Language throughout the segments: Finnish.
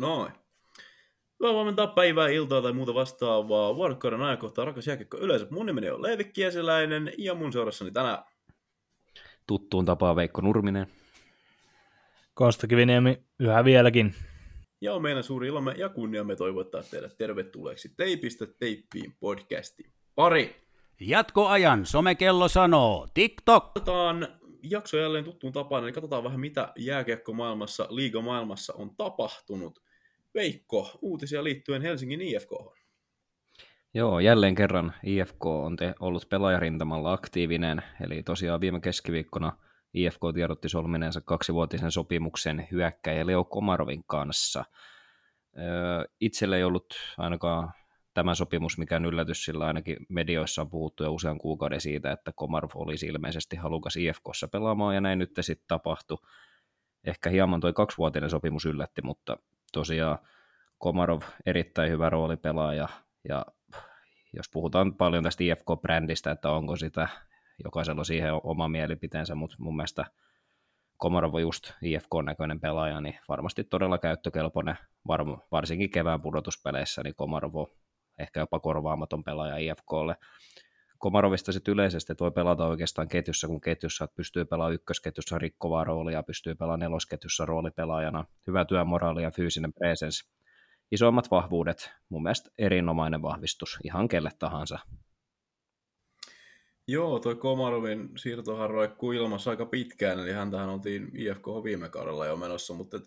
Noin. Hyvää huomenta, päivää, iltaa tai muuta vastaavaa. Vuorokauden ajankohtaa rakas jääkiekko yleensä. Mun nimeni on Leevi Kiesiläinen ja mun seurassani tänään. Tuttuun tapaa Veikko Nurminen. Konsta Kiviniemi yhä vieläkin. Ja on meidän suuri ilomme ja kunniamme toivottaa teidät tervetulleeksi Teipistä teippiin podcastiin. Pari. Jatkoajan somekello sanoo TikTok. Katsotaan jakso jälleen tuttuun tapaan, eli katsotaan vähän mitä jääkiekko-maailmassa, liiga-maailmassa on tapahtunut. Veikko, uutisia liittyen Helsingin IFK. Joo, jälleen kerran IFK on te ollut pelaajarintamalla aktiivinen, eli tosiaan viime keskiviikkona IFK tiedotti solmineensa kaksivuotisen sopimuksen hyökkäjä Leo Komarovin kanssa. Itselle ei ollut ainakaan tämä sopimus mikään yllätys, sillä ainakin medioissa on puhuttu jo usean kuukauden siitä, että Komarov olisi ilmeisesti halukas IFKssa pelaamaan, ja näin nyt sitten tapahtui. Ehkä hieman toi kaksivuotinen sopimus yllätti, mutta tosiaan Komarov erittäin hyvä roolipelaaja, ja jos puhutaan paljon tästä IFK-brändistä, että onko sitä, jokaisella on siihen oma mielipiteensä, mutta mun mielestä Komarov on just IFK-näköinen pelaaja, niin varmasti todella käyttökelpoinen, varsinkin kevään pudotuspeleissä, niin Komarov on ehkä jopa korvaamaton pelaaja IFKlle. Komarovista sitten yleisesti, että voi pelata oikeastaan ketjussa, kun ketjussa pystyy pelaamaan ykkösketjussa rikkovaa roolia, pystyy pelaamaan nelosketjussa roolipelaajana, hyvä työmoraali ja fyysinen presence. Isoimmat vahvuudet, mun mielestä erinomainen vahvistus ihan kelle tahansa. Joo, toi Komarovin siirtohan roikkuu ilmassa aika pitkään, eli häntähän oltiin IFK viime kaudella jo menossa, mutta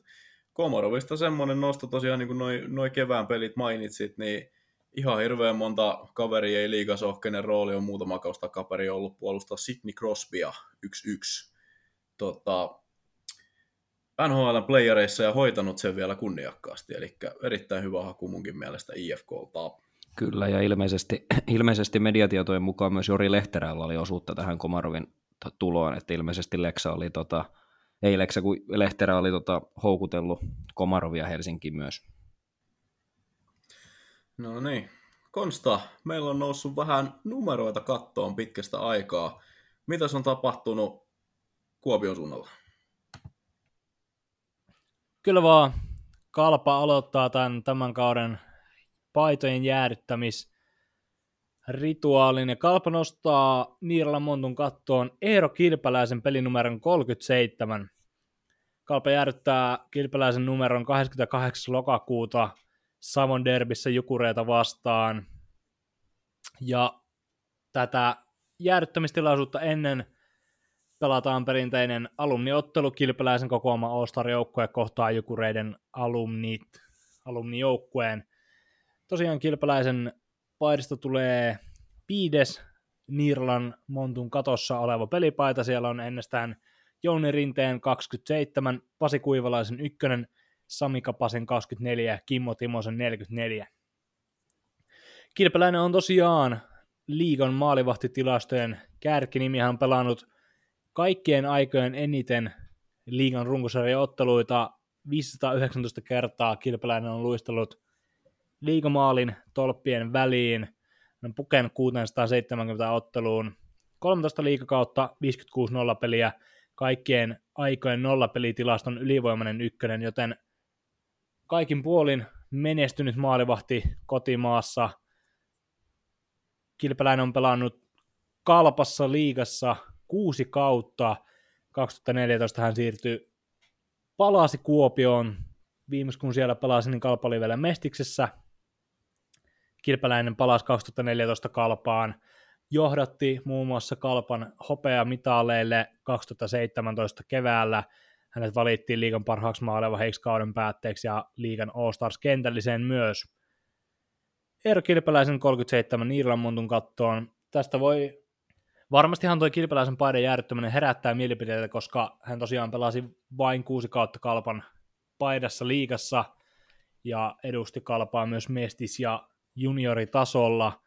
Komarovista semmoinen nosto tosiaan, niin kuin noin noi kevään pelit mainitsit, niin ihan hirveän monta kaveria ei liigasohkeinen rooli on muutama kausta kaveri ollut puolustaa Sidney Crosbya 1-1 tota, NHL playereissa ja hoitanut sen vielä kunniakkaasti, eli erittäin hyvä haku munkin mielestä IFKlta. Kyllä, ja ilmeisesti, ilmeisesti mediatietojen mukaan myös Jori Lehterällä oli osuutta tähän Komarovin tuloon, että ilmeisesti Leksa oli, tota, ei Leksa, kun Lehterä oli tota, houkutellut Komarovia Helsinkiin myös. No niin. Konsta, meillä on noussut vähän numeroita kattoon pitkästä aikaa. Mitä on tapahtunut Kuopion suunnalla? Kyllä vaan. Kalpa aloittaa tämän, tämän kauden paitojen jäädyttämis rituaalin ja Kalpa nostaa Niirala Montun kattoon Eero Kilpäläisen pelinumeron 37. Kalpa jäädyttää Kilpäläisen numeron 28. lokakuuta Savon derbissä Jukureita vastaan. Ja tätä jäädyttämistilaisuutta ennen pelataan perinteinen alumniottelu Kilpeläisen kokoama All-Star-joukkue kohtaa Jukureiden alumnit, alumnijoukkueen. Tosiaan Kilpeläisen paidista tulee viides Nirlan Montun katossa oleva pelipaita. Siellä on ennestään Jouni Rinteen 27, Pasi Kuivalaisen ykkönen, Sami Kapasen 24 ja Kimmo Timosen 44. Kilpeläinen on tosiaan liigon maalivahtitilastojen kärkinimi. Hän on pelannut kaikkien aikojen eniten liigan runkosarjan otteluita 519 kertaa. Kilpeläinen on luistellut liigamaalin tolppien väliin. Hän on pukenut 670 otteluun. 13 liikakautta, 56 nollapeliä, kaikkien aikojen nollapelitilaston ylivoimainen ykkönen, joten kaikin puolin menestynyt maalivahti kotimaassa. Kilpeläinen on pelannut Kalpassa liigassa kuusi kautta. 2014 hän siirtyi, palasi Kuopioon. Viimeis kun siellä pelasi, niin Kalpa oli vielä Mestiksessä. Kilpeläinen palasi 2014 Kalpaan. Johdatti muun muassa Kalpan hopeamitaaleille 2017 keväällä – hänet valittiin liigan parhaaksi maalevaheiksi kauden päätteeksi ja liigan All-Stars kentälliseen myös. Eero Kilpeläisen 37 Irlanmontun kattoon. Tästä voi, varmastihan tuo Kilpeläisen paiden jäädyttäminen herättää mielipiteitä, koska hän tosiaan pelasi vain kuusi kautta Kalpan paidassa liigassa ja edusti Kalpaa myös mestis- ja junioritasolla,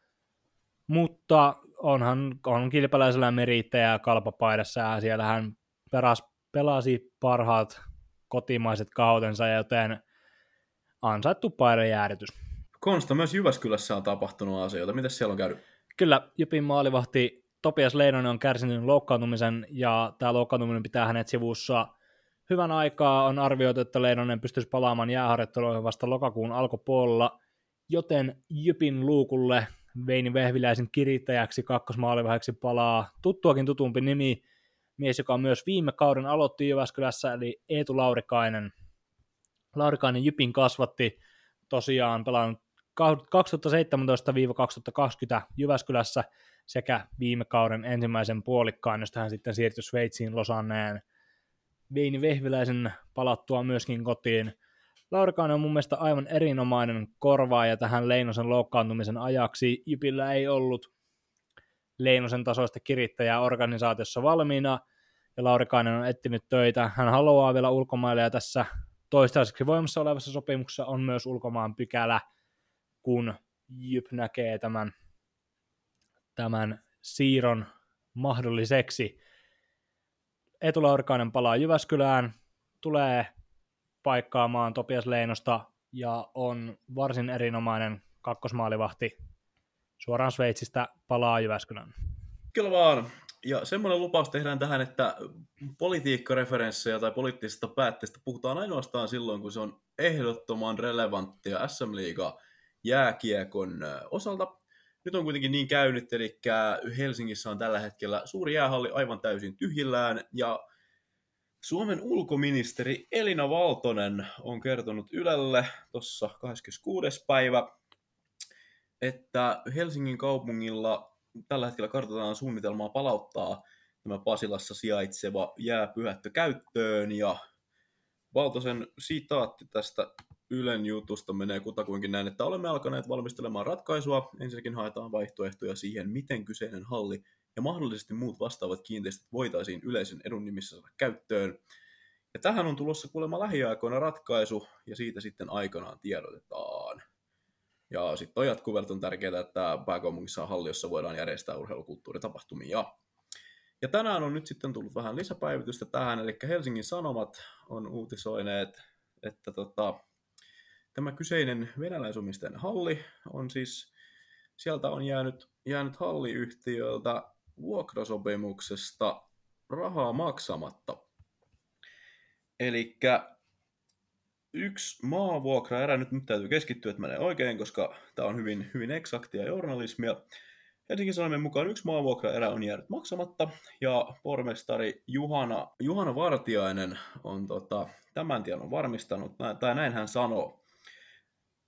mutta onhan on kilpeläisellä merittäjä kalpapaidassa ja siellä hän peräs pelasi parhaat kotimaiset kautensa, joten ansaittu paidan jäädytys. Konsta, myös Jyväskylässä on tapahtunut asioita. Miten siellä on käynyt? Kyllä, Jypin maalivahti Topias Leinonen on kärsinyt loukkaantumisen, ja tämä loukkaantuminen pitää hänet sivussa hyvän aikaa on arvioitu, että Leinonen pystyisi palaamaan jääharjoitteluihin vasta lokakuun alkupuolella, joten Jypin luukulle Veini Vehviläisen kirittäjäksi kakkosmaalivaiheeksi palaa tuttuakin tutumpi nimi, mies, joka myös viime kauden aloitti Jyväskylässä, eli Eetu Laurikainen. Laurikainen Jypin kasvatti tosiaan pelannut 2017-2020 Jyväskylässä sekä viime kauden ensimmäisen puolikkaan, josta hän sitten siirtyi Sveitsiin Losanneen Veini Vehviläisen palattua myöskin kotiin. Laurikainen on mun mielestä aivan erinomainen korvaaja tähän Leinosen loukkaantumisen ajaksi. Jypillä ei ollut Leinosen tasoista kirittäjää organisaatiossa valmiina, ja Laurikainen on etsinyt töitä. Hän haluaa vielä ulkomaille, ja tässä toistaiseksi voimassa olevassa sopimuksessa on myös ulkomaan pykälä, kun Jyp näkee tämän, tämän siirron mahdolliseksi. Etu Laurikainen palaa Jyväskylään, tulee paikkaamaan Topias Leinosta ja on varsin erinomainen kakkosmaalivahti suoraan Sveitsistä palaa Jyväskylään. Kyllä vaan. Ja semmoinen lupaus tehdään tähän, että politiikkareferenssejä tai poliittisista päätteistä puhutaan ainoastaan silloin, kun se on ehdottoman relevanttia SM Liiga jääkiekon osalta. Nyt on kuitenkin niin käynyt, eli Helsingissä on tällä hetkellä suuri jäähalli aivan täysin tyhjillään, ja Suomen ulkoministeri Elina Valtonen on kertonut Ylelle tuossa 26. päivä, että Helsingin kaupungilla tällä hetkellä kartoitetaan suunnitelmaa palauttaa tämä Pasilassa sijaitseva jääpyhättö käyttöön ja Valtosen sitaatti tästä Ylen jutusta menee kutakuinkin näin, että olemme alkaneet valmistelemaan ratkaisua. Ensinnäkin haetaan vaihtoehtoja siihen, miten kyseinen halli ja mahdollisesti muut vastaavat kiinteistöt voitaisiin yleisen edun nimissä saada käyttöön. Ja tähän on tulossa kuulemma lähiaikoina ratkaisu, ja siitä sitten aikanaan tiedotetaan. Ja sitten on jatkuvelta on tärkeää, että pääkaupungissa on halli, jossa voidaan järjestää urheilukulttuuritapahtumia. Ja tänään on nyt sitten tullut vähän lisäpäivitystä tähän, eli Helsingin Sanomat on uutisoineet, että tota, tämä kyseinen venäläisomisten halli on siis, sieltä on jäänyt, jäänyt halliyhtiöltä vuokrasopimuksesta rahaa maksamatta. Eli yksi maavuokraerä, nyt, nyt täytyy keskittyä, että menee oikein, koska tämä on hyvin, hyvin eksaktia journalismia. Helsingin Sanomien mukaan yksi maavuokraerä on jäänyt maksamatta, ja pormestari Juhana, Juhana Vartiainen on tota, tämän tiedon varmistanut, tai näin hän sanoo.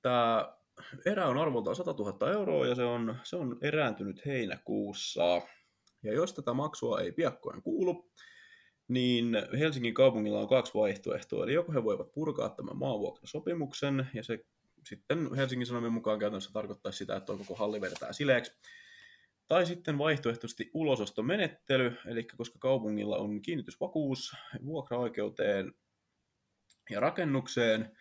Tämä erä on arvoltaan 100 000 euroa, ja se on, se on erääntynyt heinäkuussa. Ja jos tätä maksua ei piakkoin kuulu, niin Helsingin kaupungilla on kaksi vaihtoehtoa. Eli joko he voivat purkaa tämän maavuokrasopimuksen, ja se sitten Helsingin Sanomien mukaan käytännössä tarkoittaa sitä, että koko halli vedetään sileeksi. Tai sitten vaihtoehtoisesti ulosostomenettely, eli koska kaupungilla on kiinnitysvakuus vuokraoikeuteen ja rakennukseen,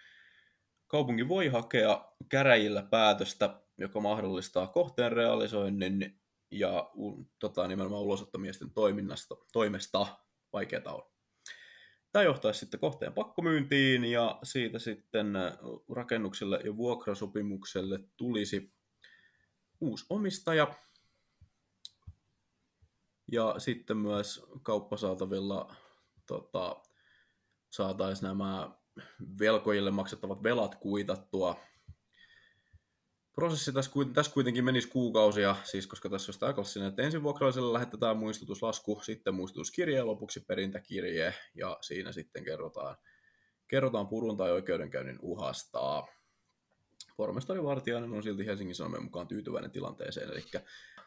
kaupunki voi hakea käräjillä päätöstä, joka mahdollistaa kohteen realisoinnin ja tota, nimenomaan ulosottomiesten toiminnasta, toimesta vaikeaa on. Tämä johtaisi sitten kohteen pakkomyyntiin ja siitä sitten rakennukselle ja vuokrasopimukselle tulisi uusi omistaja. Ja sitten myös kauppasaatavilla tota, saataisiin nämä velkojille maksettavat velat kuitattua prosessi tässä, tässä kuitenkin menisi kuukausia, siis koska tässä olisi tämä että ensin vuokralaiselle lähetetään muistutuslasku, sitten muistutuskirje ja lopuksi perintäkirje, ja siinä sitten kerrotaan, kerrotaan purun tai oikeudenkäynnin uhasta. Pormestari Vartiainen on silti Helsingin Sanomien mukaan tyytyväinen tilanteeseen, eli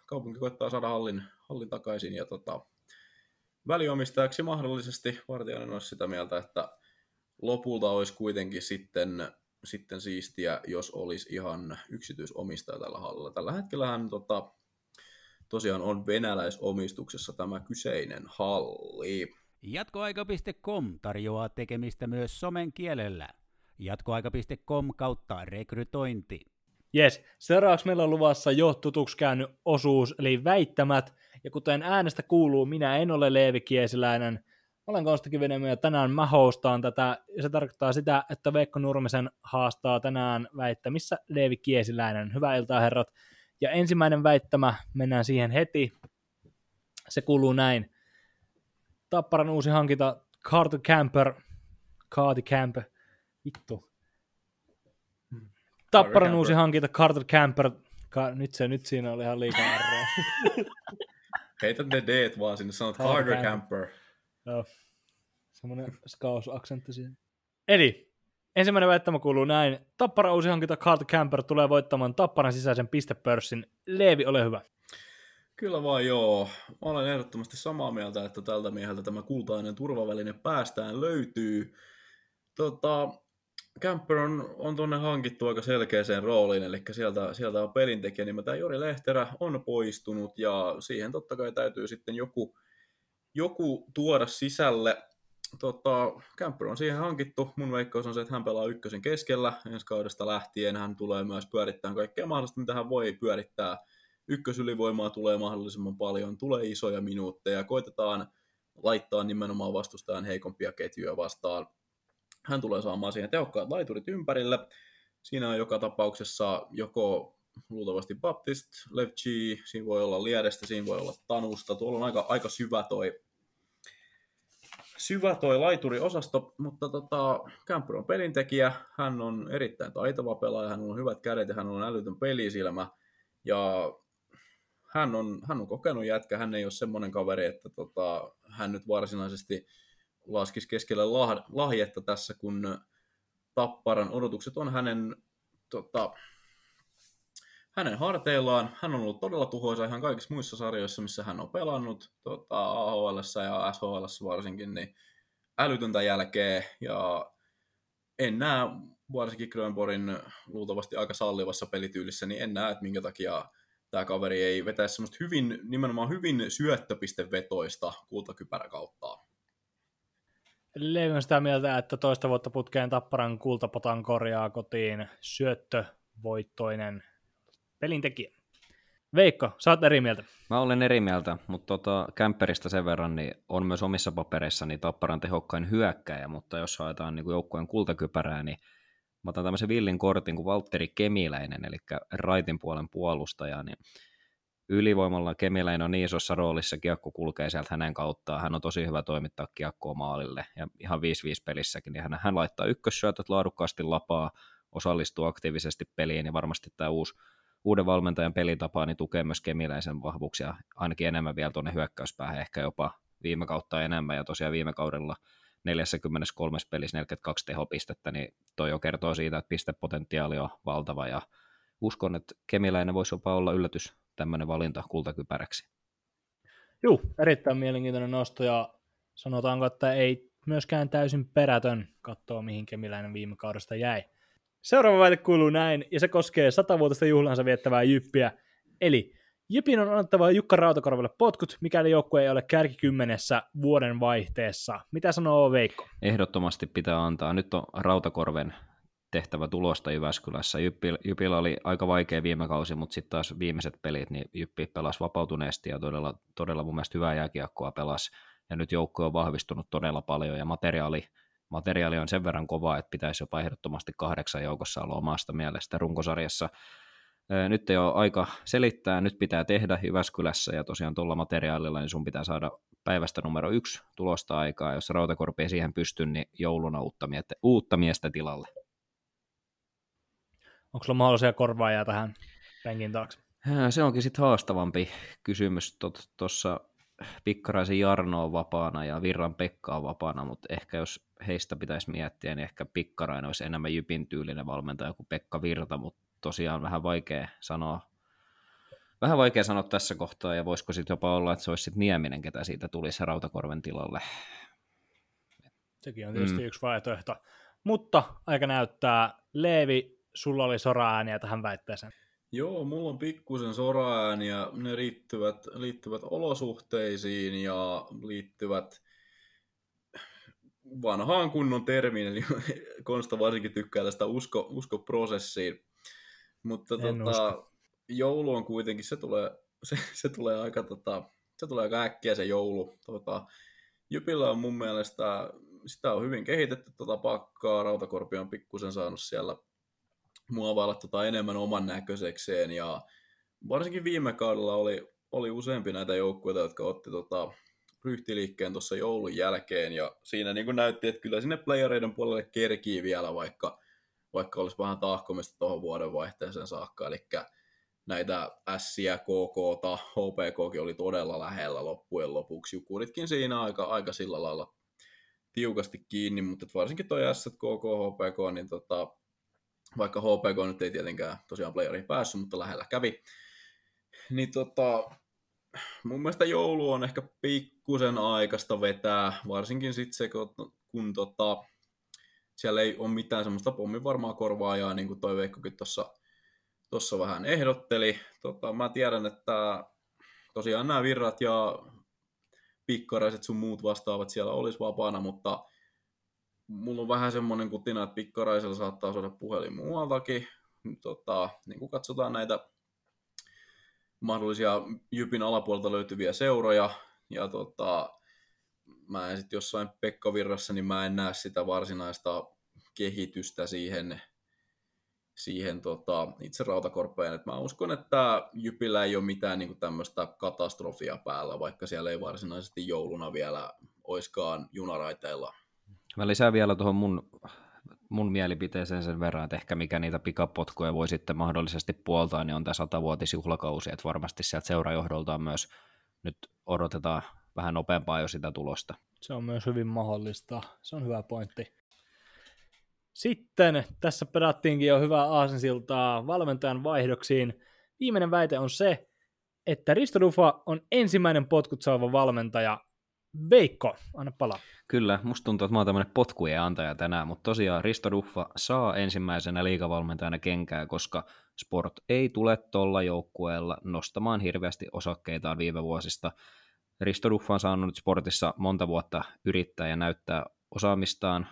kaupunki koettaa saada hallin, hallin takaisin, ja tota, väliomistajaksi mahdollisesti Vartiainen olisi sitä mieltä, että lopulta olisi kuitenkin sitten sitten siistiä, jos olisi ihan yksityisomistaja tällä hallilla. Tällä hetkellähän tota, tosiaan on venäläisomistuksessa tämä kyseinen halli. Jatkoaika.com tarjoaa tekemistä myös somen kielellä. Jatkoaika.com kautta rekrytointi. Jes, seuraavaksi meillä on luvassa jo tutuksi käynyt osuus, eli väittämät. Ja kuten äänestä kuuluu, minä en ole Leevi Kiesiläinen, olen Konsta Kivinemi ja tänään mä hostaan tätä. Se tarkoittaa sitä, että Veikko Nurmisen haastaa tänään väittämissä Leevi Kiesiläinen. Hyvää iltaa herrat. Ja ensimmäinen väittämä, mennään siihen heti. Se kuuluu näin. Tapparan uusi hankinta Carter Camper Kaati Camp. Vittu. Tapparan Camper. uusi hankinta Carter Camper. Ka- nyt, se, nyt siinä oli ihan liikaa. Heitä ne d vaan sinne, sanot Carter Carter Camper. Camper. Joo. Semmoinen skaus-aksentti siinä. Eli ensimmäinen väittämä kuuluu näin. Tappara uusi hankinta Carter Camper tulee voittamaan Tapparan sisäisen pistepörssin. Leevi, ole hyvä. Kyllä vaan joo. Mä olen ehdottomasti samaa mieltä, että tältä mieheltä tämä kultainen turvaväline päästään löytyy. Tota, Camper on, on tuonne hankittu aika selkeäseen rooliin, eli sieltä, sieltä on pelintekijä nimeltään Jori Lehterä on poistunut, ja siihen totta kai täytyy sitten joku, joku tuoda sisälle. Tota, Camper on siihen hankittu. Mun veikkaus on se, että hän pelaa ykkösen keskellä ensi kaudesta lähtien. Hän tulee myös pyörittämään kaikkea mahdollista, mitä hän voi pyörittää ykkösylivoimaa tulee mahdollisimman paljon, tulee isoja minuutteja, koitetaan laittaa nimenomaan vastustajan heikompia ketjuja vastaan. Hän tulee saamaan siihen tehokkaat laiturit ympärille. Siinä on joka tapauksessa joko luultavasti Baptist, Levchi, siinä voi olla Liedestä, siinä voi olla Tanusta. Tuolla on aika, aika syvä toi, syvä toi laituriosasto, mutta tota, Camper on pelintekijä, hän on erittäin taitava pelaaja, hän on hyvät kädet ja hän on älytön pelisilmä. Ja hän on, hän on kokenut jätkä, hän ei ole semmoinen kaveri, että tota, hän nyt varsinaisesti laskisi keskelle lah, lahjetta tässä, kun Tapparan odotukset on hänen, tota, hänen harteillaan. Hän on ollut todella tuhoisa ihan kaikissa muissa sarjoissa, missä hän on pelannut, tota, AHL ja SHL varsinkin, niin älytöntä jälkeä, ja en näe varsinkin Grönborgin luultavasti aika sallivassa pelityylissä, niin en näe, että minkä takia tämä kaveri ei vetäisi semmoista hyvin, nimenomaan hyvin syöttöpistevetoista kultakypärä kautta. Eli Leevi on sitä mieltä, että toista vuotta putkeen Tapparan kultapotan korjaa kotiin syöttövoittoinen pelintekijä. Veikko, sä oot eri mieltä. Mä olen eri mieltä, mutta tota, Kämperistä sen verran niin on myös omissa papereissani Tapparan tehokkain hyökkäjä, mutta jos haetaan niin joukkueen kultakypärää, niin mä otan tämmöisen villin kortin kuin Valtteri Kemiläinen, eli raitin puolen puolustaja, niin ylivoimalla Kemiläinen on niin isossa roolissa, kiekko kulkee sieltä hänen kauttaan, hän on tosi hyvä toimittaa kiekkoa maalille, ja ihan 5-5 pelissäkin, niin hän, hän laittaa ykkössyötöt laadukkaasti lapaa, osallistuu aktiivisesti peliin, ja varmasti tämä uusi uuden valmentajan pelitapa niin tukee myös Kemiläisen vahvuuksia, ainakin enemmän vielä tuonne hyökkäyspäähän, ehkä jopa viime kautta enemmän, ja tosiaan viime kaudella 43 pelissä 42 tehopistettä, niin toi jo kertoo siitä, että pistepotentiaali on valtava, ja uskon, että Kemiläinen voisi jopa olla yllätys tämmöinen valinta kultakypäräksi. Juu, erittäin mielenkiintoinen nosto, ja sanotaanko, että ei myöskään täysin perätön katsoa, mihin Kemiläinen viime kaudesta jäi. Seuraava väite kuuluu näin, ja se koskee satavuotista juhlansa viettävää Jyppiä. Eli Jypin on annettava Jukka Rautakorvelle potkut, mikäli joukkue ei ole kärkikymmenessä vuoden vaihteessa. Mitä sanoo Veikko? Ehdottomasti pitää antaa. Nyt on Rautakorven tehtävä tulosta Jyväskylässä. Jypillä oli aika vaikea viime kausi, mutta sitten taas viimeiset pelit, niin Jyppi pelasi vapautuneesti ja todella, todella mun mielestä hyvää jääkiekkoa pelasi. Ja nyt joukko on vahvistunut todella paljon ja materiaali, materiaali on sen verran kova, että pitäisi jopa ehdottomasti kahdeksan joukossa olla omasta mielestä runkosarjassa. Nyt ei ole aika selittää, nyt pitää tehdä Jyväskylässä ja tosiaan tuolla materiaalilla niin sun pitää saada päivästä numero yksi tulosta aikaa. Jos Rautakorpi ei siihen pysty, niin jouluna uutta miestä, uutta miestä tilalle. Onko sulla mahdollisia korvaajia tähän penkin taakse? Se onkin sitten haastavampi kysymys. Tuossa Pikkaraisen Jarno on vapaana ja Virran Pekka on vapaana, mutta ehkä jos heistä pitäisi miettiä, niin ehkä Pikkarainen olisi enemmän Jypin tyylinen valmentaja kuin Pekka Virta, mutta tosiaan vähän vaikea sanoa, vähän vaikea sanoa tässä kohtaa, ja voisiko sitten jopa olla, että se olisi sitten Nieminen, ketä siitä tulisi Rautakorven tilalle. Sekin on tietysti mm. yksi vaihtoehto. Mutta aika näyttää. Leevi, sulla oli sora-ääniä tähän väitteeseen. Joo, mulla on pikkusen soraääniä. Ne liittyvät, liittyvät olosuhteisiin ja liittyvät vanhaan kunnon termiin, eli Konsta varsinkin tykkää tästä usko, uskoprosessiin. Mutta tota, joulu on kuitenkin, se tulee, se, se tulee aika tota, se tulee aika äkkiä se joulu. Tota, Jypillä on mun mielestä, sitä on hyvin kehitetty tota pakkaa, Rautakorpi on pikkusen saanut siellä muovailla tota enemmän oman näköisekseen, ja varsinkin viime kaudella oli, oli useampi näitä joukkueita, jotka otti tota ryhtiliikkeen tuossa joulun jälkeen, ja siinä niin näytti, että kyllä sinne playereiden puolelle kerkii vielä, vaikka, vaikka olisi vähän tahkomista tuohon vuoden vaihteeseen saakka, eli näitä S, KK, HPKkin oli todella lähellä loppujen lopuksi. Jukuritkin siinä aika, aika sillä lailla tiukasti kiinni, mutta varsinkin toi S, KK, HPK, niin tota, vaikka HPK nyt ei tietenkään tosiaan playeriin päässyt, mutta lähellä kävi, niin tota, mun mielestä joulu on ehkä pikkusen aikaista vetää, varsinkin sitten se, kun, kun tota, siellä ei ole mitään semmoista pommin varmaa korvaajaa, niin kuin toi Veikkokin tuossa tossa vähän ehdotteli. Tota, mä tiedän, että tosiaan nämä virrat ja pikkaraiset sun muut vastaavat siellä olisi vapaana, mutta mulla on vähän semmoinen kutina, että pikkaraisella saattaa saada puhelin muualtakin. Tota, niin kuin katsotaan näitä mahdollisia Jypin alapuolelta löytyviä seuroja, ja tota, mä en sitten jossain Pekka-virrassa, niin mä en näe sitä varsinaista kehitystä siihen, siihen tota, itse rautakorppeen. Et mä uskon, että Jypillä ei ole mitään niin tämmöistä katastrofia päällä, vaikka siellä ei varsinaisesti jouluna vielä oiskaan junaraiteilla. Mä lisään vielä tuohon mun, mun mielipiteeseen sen verran, että ehkä mikä niitä pikapotkuja voi sitten mahdollisesti puoltaa, niin on tämä satavuotisjuhlakausi, että varmasti sieltä seurajohdolta myös nyt odotetaan vähän nopeampaa jo sitä tulosta. Se on myös hyvin mahdollista. Se on hyvä pointti. Sitten tässä pedattiinkin jo hyvää aasinsiltaa valmentajan vaihdoksiin. Viimeinen väite on se, että Risto Rufa on ensimmäinen potkut saava valmentaja. Veikko, anna palaa. Kyllä, musta tuntuu, että mä oon tämmöinen potkujen antaja tänään, mutta tosiaan Risto Duffa saa ensimmäisenä liikavalmentajana kenkää, koska Sport ei tule tuolla joukkueella nostamaan hirveästi osakkeitaan viime vuosista. Risto Duffa on saanut nyt Sportissa monta vuotta yrittää ja näyttää osaamistaan.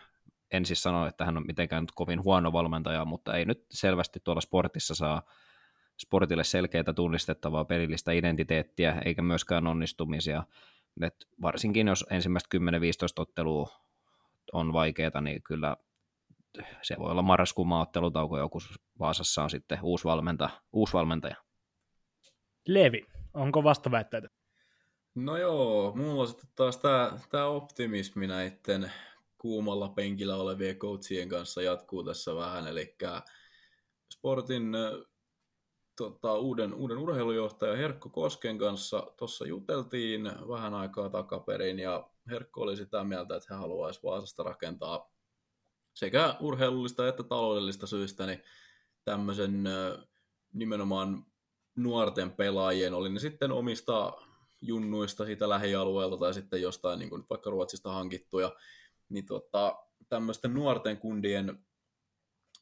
En siis sano, että hän on mitenkään kovin huono valmentaja, mutta ei nyt selvästi tuolla Sportissa saa Sportille selkeää tunnistettavaa pelillistä identiteettiä, eikä myöskään onnistumisia. Et varsinkin jos ensimmäistä 10-15 ottelua on vaikeaa, niin kyllä se voi olla marraskuun maaottelutauko joku Vaasassa on sitten uusi, valmenta, uusi valmentaja. Levi, onko vastaväitteitä? No joo, mulla on sitten taas tämä optimismi näiden kuumalla penkillä olevien coachien kanssa jatkuu tässä vähän, eli Sportin tota, uuden, uuden urheilujohtaja Herkko Kosken kanssa tuossa juteltiin vähän aikaa takaperin ja Herkko oli sitä mieltä, että he haluaisi Vaasasta rakentaa sekä urheilullista että taloudellista syistä niin tämmöisen nimenomaan nuorten pelaajien, oli ne sitten omista junnuista siitä lähialueelta tai sitten jostain niin kuin vaikka Ruotsista hankittuja, niin tota, tämmöisten nuorten kundien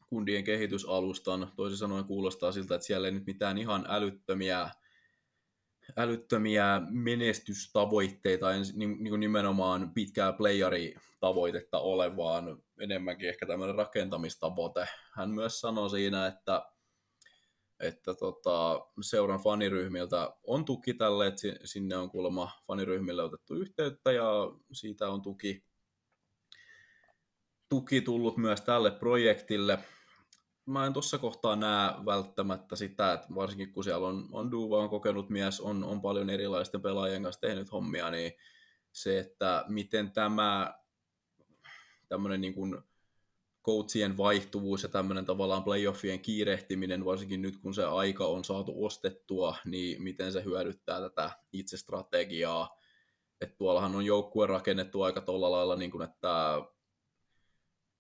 kundien kehitysalustan. Toisin sanoen kuulostaa siltä, että siellä ei nyt mitään ihan älyttömiä, älyttömiä menestystavoitteita, niin, niin nimenomaan pitkää playeri-tavoitetta ole, vaan enemmänkin ehkä tämmöinen rakentamistavoite. Hän myös sanoi siinä, että että tota, seuran faniryhmiltä on tuki tälle, että sinne on kuulemma faniryhmille otettu yhteyttä ja siitä on tuki, tuki tullut myös tälle projektille mä en tuossa kohtaa näe välttämättä sitä, että varsinkin kun siellä on, on Duva, on kokenut mies, on, on paljon erilaisten pelaajien kanssa tehnyt hommia, niin se, että miten tämä tämmöinen niin kuin coachien vaihtuvuus ja tämmöinen tavallaan playoffien kiirehtiminen, varsinkin nyt kun se aika on saatu ostettua, niin miten se hyödyttää tätä itse strategiaa. Että tuollahan on joukkue rakennettu aika tuolla lailla, niin kuin, että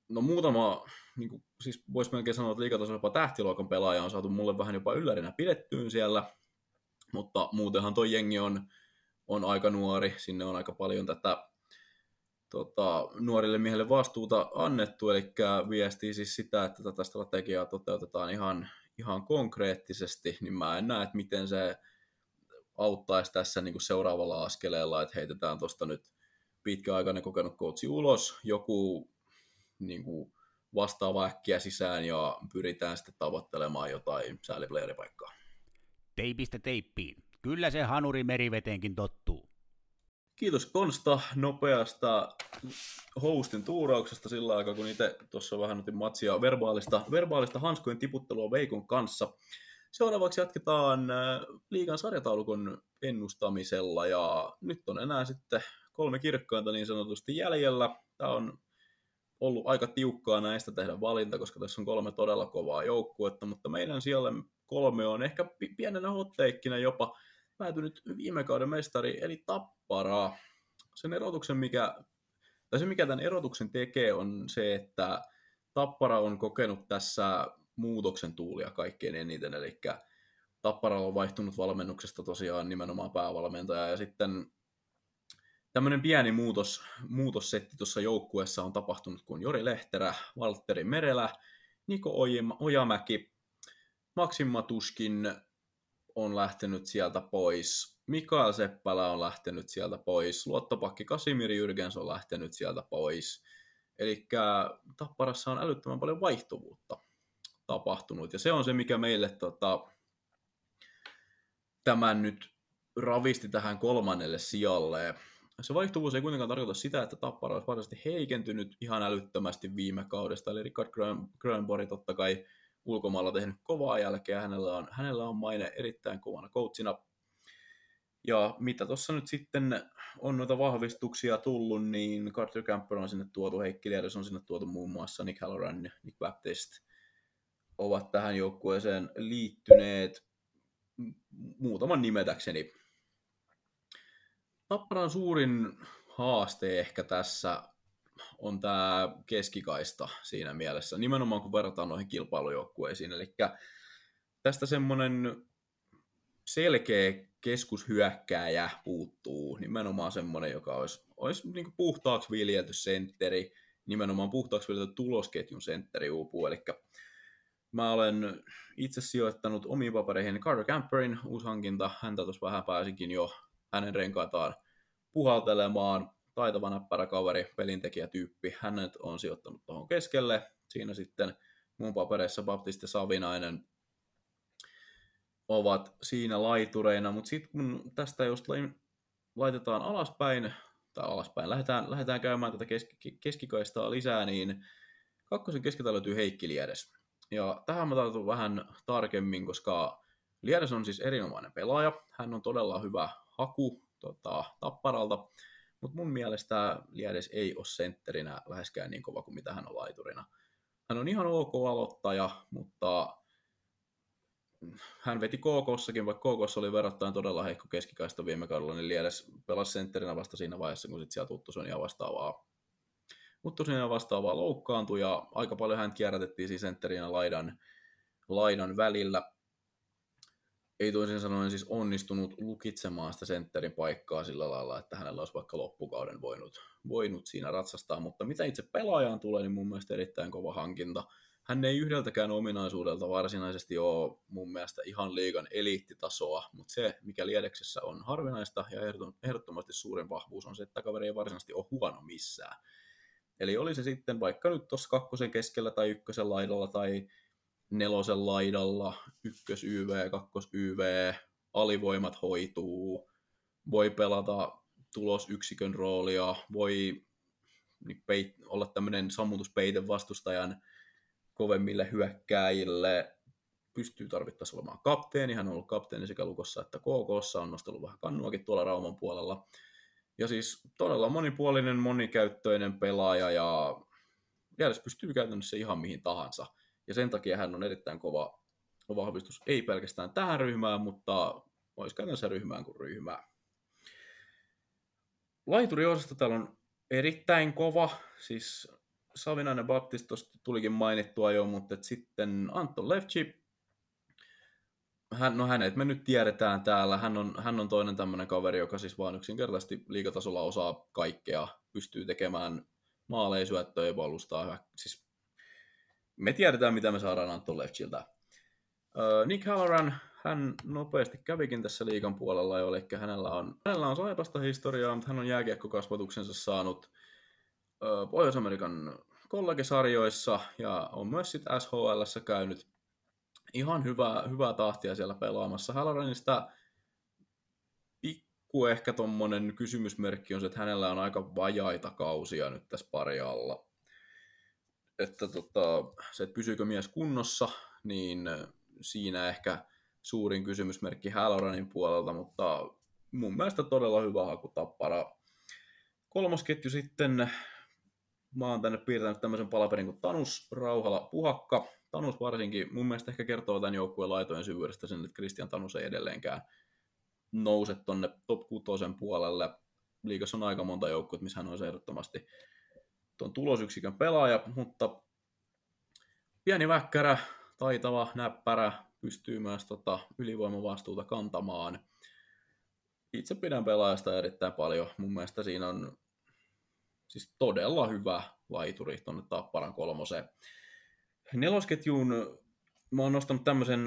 no muutama niin kuin, siis voisi melkein sanoa, että liikatasolla jopa tähtiluokan pelaaja on saatu mulle vähän jopa yllärinä pidettyyn siellä, mutta muutenhan tuo jengi on, on aika nuori, sinne on aika paljon tätä tota, nuorille miehille vastuuta annettu, eli viestii siis sitä, että tätä strategiaa toteutetaan ihan, ihan konkreettisesti, niin mä en näe, että miten se auttaisi tässä niin kuin seuraavalla askeleella, että heitetään tuosta nyt pitkäaikainen kokenut coachi ulos, joku niin kuin, vastaava äkkiä sisään ja pyritään sitten tavoittelemaan jotain sääliplayeripaikkaa. Teipistä teippiin. Kyllä se hanuri meriveteenkin tottuu. Kiitos Konsta nopeasta hostin tuurauksesta sillä aikaa, kun itse tuossa vähän otin matsia verbaalista, verbaalista hanskojen tiputtelua Veikon kanssa. Seuraavaksi jatketaan äh, liigan sarjataulukon ennustamisella ja nyt on enää sitten kolme kirkkainta niin sanotusti jäljellä. Tämä on ollut aika tiukkaa näistä tehdä valinta, koska tässä on kolme todella kovaa joukkuetta, mutta meidän siellä kolme on ehkä pienenä hotteikkinä jopa päätynyt viime kauden mestari, eli Tapparaa. Sen erotuksen, mikä, tai se mikä tämän erotuksen tekee, on se, että Tappara on kokenut tässä muutoksen tuulia kaikkein eniten, eli Tappara on vaihtunut valmennuksesta tosiaan nimenomaan päävalmentaja, ja sitten tämmöinen pieni muutos, muutossetti tuossa joukkueessa on tapahtunut, kun Jori Lehterä, Valtteri Merelä, Niko Ojamäki, Maksim Matuskin on lähtenyt sieltä pois, Mikael Seppälä on lähtenyt sieltä pois, luottopakki Kasimir Jyrgens on lähtenyt sieltä pois. Eli Tapparassa on älyttömän paljon vaihtuvuutta tapahtunut, ja se on se, mikä meille tota, tämän nyt ravisti tähän kolmannelle sijalle se vaihtuvuus ei kuitenkaan tarkoita sitä, että Tappara olisi varsinaisesti heikentynyt ihan älyttömästi viime kaudesta. Eli Richard Grönborg totta kai ulkomailla tehnyt kovaa jälkeä. Hänellä on, hänellä on maine erittäin kovana coachina. Ja mitä tuossa nyt sitten on noita vahvistuksia tullut, niin Carter Camper on sinne tuotu, Heikki Liedes on sinne tuotu muun muassa, Nick Halloran ja Nick Baptist ovat tähän joukkueeseen liittyneet muutaman nimetäkseni. Tapparan suurin haaste ehkä tässä on tämä keskikaista siinä mielessä, nimenomaan kun verrataan noihin kilpailujoukkueisiin. Eli tästä semmoinen selkeä keskushyökkääjä puuttuu, nimenomaan semmoinen, joka olisi, olisi niin puhtaaksi viljelty sentteri, nimenomaan puhtaaksi viljelty tulosketjun sentteri uupuu. Eli mä olen itse sijoittanut omiin papereihin Carter Camperin uusi hankinta, häntä tuossa vähän pääsinkin jo hänen renkaataan puhaltelemaan. Taitava näppärä kaveri, pelintekijätyyppi. Hänet on sijoittanut tuohon keskelle. Siinä sitten mun papereissa Baptiste Savinainen ovat siinä laitureina, mutta sitten kun tästä just laitetaan alaspäin, tai alaspäin, lähdetään, lähdetään käymään tätä keski, keskikaistaa lisää, niin kakkosen keskellä löytyy Heikki Liedes. Ja tähän mä tartun vähän tarkemmin, koska Liedes on siis erinomainen pelaaja. Hän on todella hyvä haku tota, tapparalta, mutta mun mielestä Liedes ei ole sentterinä läheskään niin kova kuin mitä hän on laiturina. Hän on ihan ok aloittaja, mutta hän veti KKssakin, vaikka KKssa oli verrattain todella heikko keskikaista viime kaudella, niin Liedes pelasi sentterinä vasta siinä vaiheessa, kun sitten sieltä Uttuson ja vastaavaa Uttuson ja vastaavaa loukkaantui, ja aika paljon hän kierrätettiin siis sentterin ja laidan, laidan välillä ei toisin sanoen siis onnistunut lukitsemaan sitä sentterin paikkaa sillä lailla, että hänellä olisi vaikka loppukauden voinut, voinut siinä ratsastaa, mutta mitä itse pelaajaan tulee, niin mun mielestä erittäin kova hankinta. Hän ei yhdeltäkään ominaisuudelta varsinaisesti ole mun mielestä ihan liigan eliittitasoa, mutta se, mikä Liedeksessä on harvinaista ja ehdottomasti suurin vahvuus on se, että kaveri ei varsinaisesti ole huono missään. Eli oli se sitten vaikka nyt tuossa kakkosen keskellä tai ykkösen laidalla tai nelosen laidalla, ykkös YV, kakkos YV, alivoimat hoituu, voi pelata tulosyksikön roolia, voi niin peit, olla tämmöinen sammutuspeite vastustajan kovemmille hyökkääjille, pystyy tarvittaessa olemaan kapteeni, hän on ollut kapteeni sekä Lukossa että KKssa, on nostellut vähän kannuakin tuolla Rauman puolella. Ja siis todella monipuolinen, monikäyttöinen pelaaja ja Jäädessä pystyy käytännössä ihan mihin tahansa. Ja sen takia hän on erittäin kova vahvistus, ei pelkästään tähän ryhmään, mutta olisi käytännössä ryhmään kuin ryhmään. Laituriosasta täällä on erittäin kova, siis Savinainen Baptist tulikin mainittua jo, mutta sitten Anton Levci, hän, no hänet me nyt tiedetään täällä, hän on, hän on toinen tämmöinen kaveri, joka siis vaan yksinkertaisesti liikatasolla osaa kaikkea, pystyy tekemään maaleja, syöttöjä, puolustaa, siis me tiedetään, mitä me saadaan Anton Lefchiltä. Nick Halloran, hän nopeasti kävikin tässä liikan puolella jo, eli hänellä on, hänellä on saipasta historiaa, mutta hän on jääkiekkokasvatuksensa saanut Pohjois-Amerikan kollegisarjoissa ja on myös sitten SHL käynyt ihan hyvää, hyvää tahtia siellä pelaamassa. Halloranista pikku ehkä tuommoinen kysymysmerkki on se, että hänellä on aika vajaita kausia nyt tässä pari alla että tota, se, että pysyykö mies kunnossa, niin siinä ehkä suurin kysymysmerkki Halloranin puolelta, mutta mun mielestä todella hyvä haku tappara. Kolmosketju sitten, mä oon tänne piirtänyt tämmöisen palaperin kuin Tanus, Rauhala, Puhakka. Tanus varsinkin, mun mielestä ehkä kertoo tämän joukkueen laitojen syvyydestä sen, että Christian Tanus ei edelleenkään nouse tonne top 6 puolelle. Liikassa on aika monta joukkuetta, missä hän on ehdottomasti tuon tulosyksikön pelaaja, mutta pieni väkkärä, taitava, näppärä, pystyy myös tota ylivoimavastuuta kantamaan. Itse pidän pelaajasta erittäin paljon. Mun mielestä siinä on siis todella hyvä laituri tuonne Tapparan kolmoseen. Nelosketjuun mä oon nostanut tämmöisen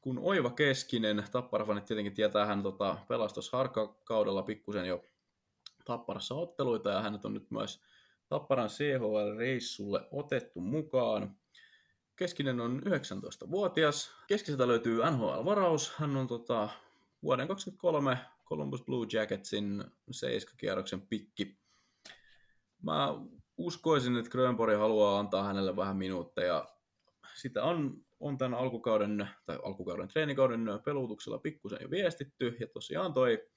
kun Oiva Keskinen, Tapparafanit tietenkin tietää, hän tota, pelastus kaudella pikkusen jo Tapparassa otteluita ja hänet on nyt myös Tapparan CHL-reissulle otettu mukaan. Keskinen on 19-vuotias. Keskiseltä löytyy NHL-varaus. Hän on tota, vuoden 2023 Columbus Blue Jacketsin 7-kierroksen pikki. Mä uskoisin, että Grönborg haluaa antaa hänelle vähän minuutteja. Sitä on, on tämän alkukauden, tai alkukauden treenikauden pelutuksella pikkusen jo viestitty, ja tosiaan toi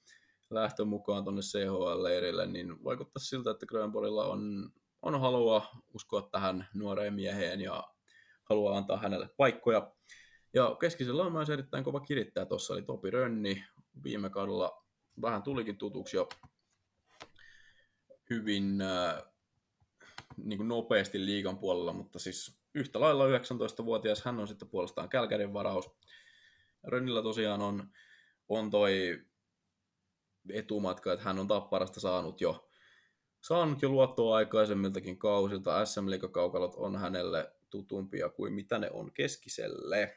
lähtö mukaan tuonne CHL-leirille, niin vaikuttaa siltä, että Grönborgilla on, on halua uskoa tähän nuoreen mieheen ja haluaa antaa hänelle paikkoja. Ja keskisellä on myös erittäin kova kirittäjä tuossa, eli Topi Rönni. Viime kaudella vähän tulikin tutuksi jo hyvin äh, niin kuin nopeasti liigan puolella, mutta siis yhtä lailla 19-vuotias hän on sitten puolestaan Kälkärin varaus. Rönnillä tosiaan on, on toi etumatka, että hän on Tapparasta saanut jo, saanut jo luottoa aikaisemmiltakin kausilta. SM kaukalot on hänelle tutumpia kuin mitä ne on keskiselle.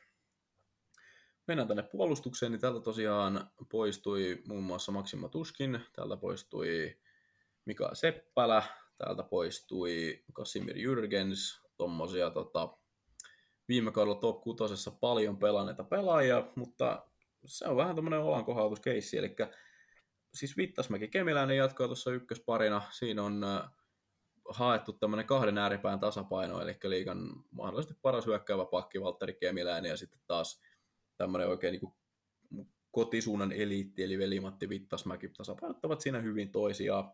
Mennään tänne puolustukseen, niin täältä tosiaan poistui muun muassa Maksima Tuskin, täältä poistui Mika Seppälä, täältä poistui Kasimir Jürgens, tommosia tota, viime kaudella top 6 paljon pelanneita pelaajia, mutta se on vähän tämmöinen olankohautuskeissi, eli siis Vittasmäki Kemiläinen jatkaa tuossa ykkösparina, siinä on haettu tämmöinen kahden ääripään tasapaino, eli liikan mahdollisesti paras hyökkäävä pakki Valtteri Kemiläinen ja sitten taas tämmöinen oikein niin kotisuunnan eliitti, eli Veli-Matti Vittasmäki tasapainottavat siinä hyvin toisiaan.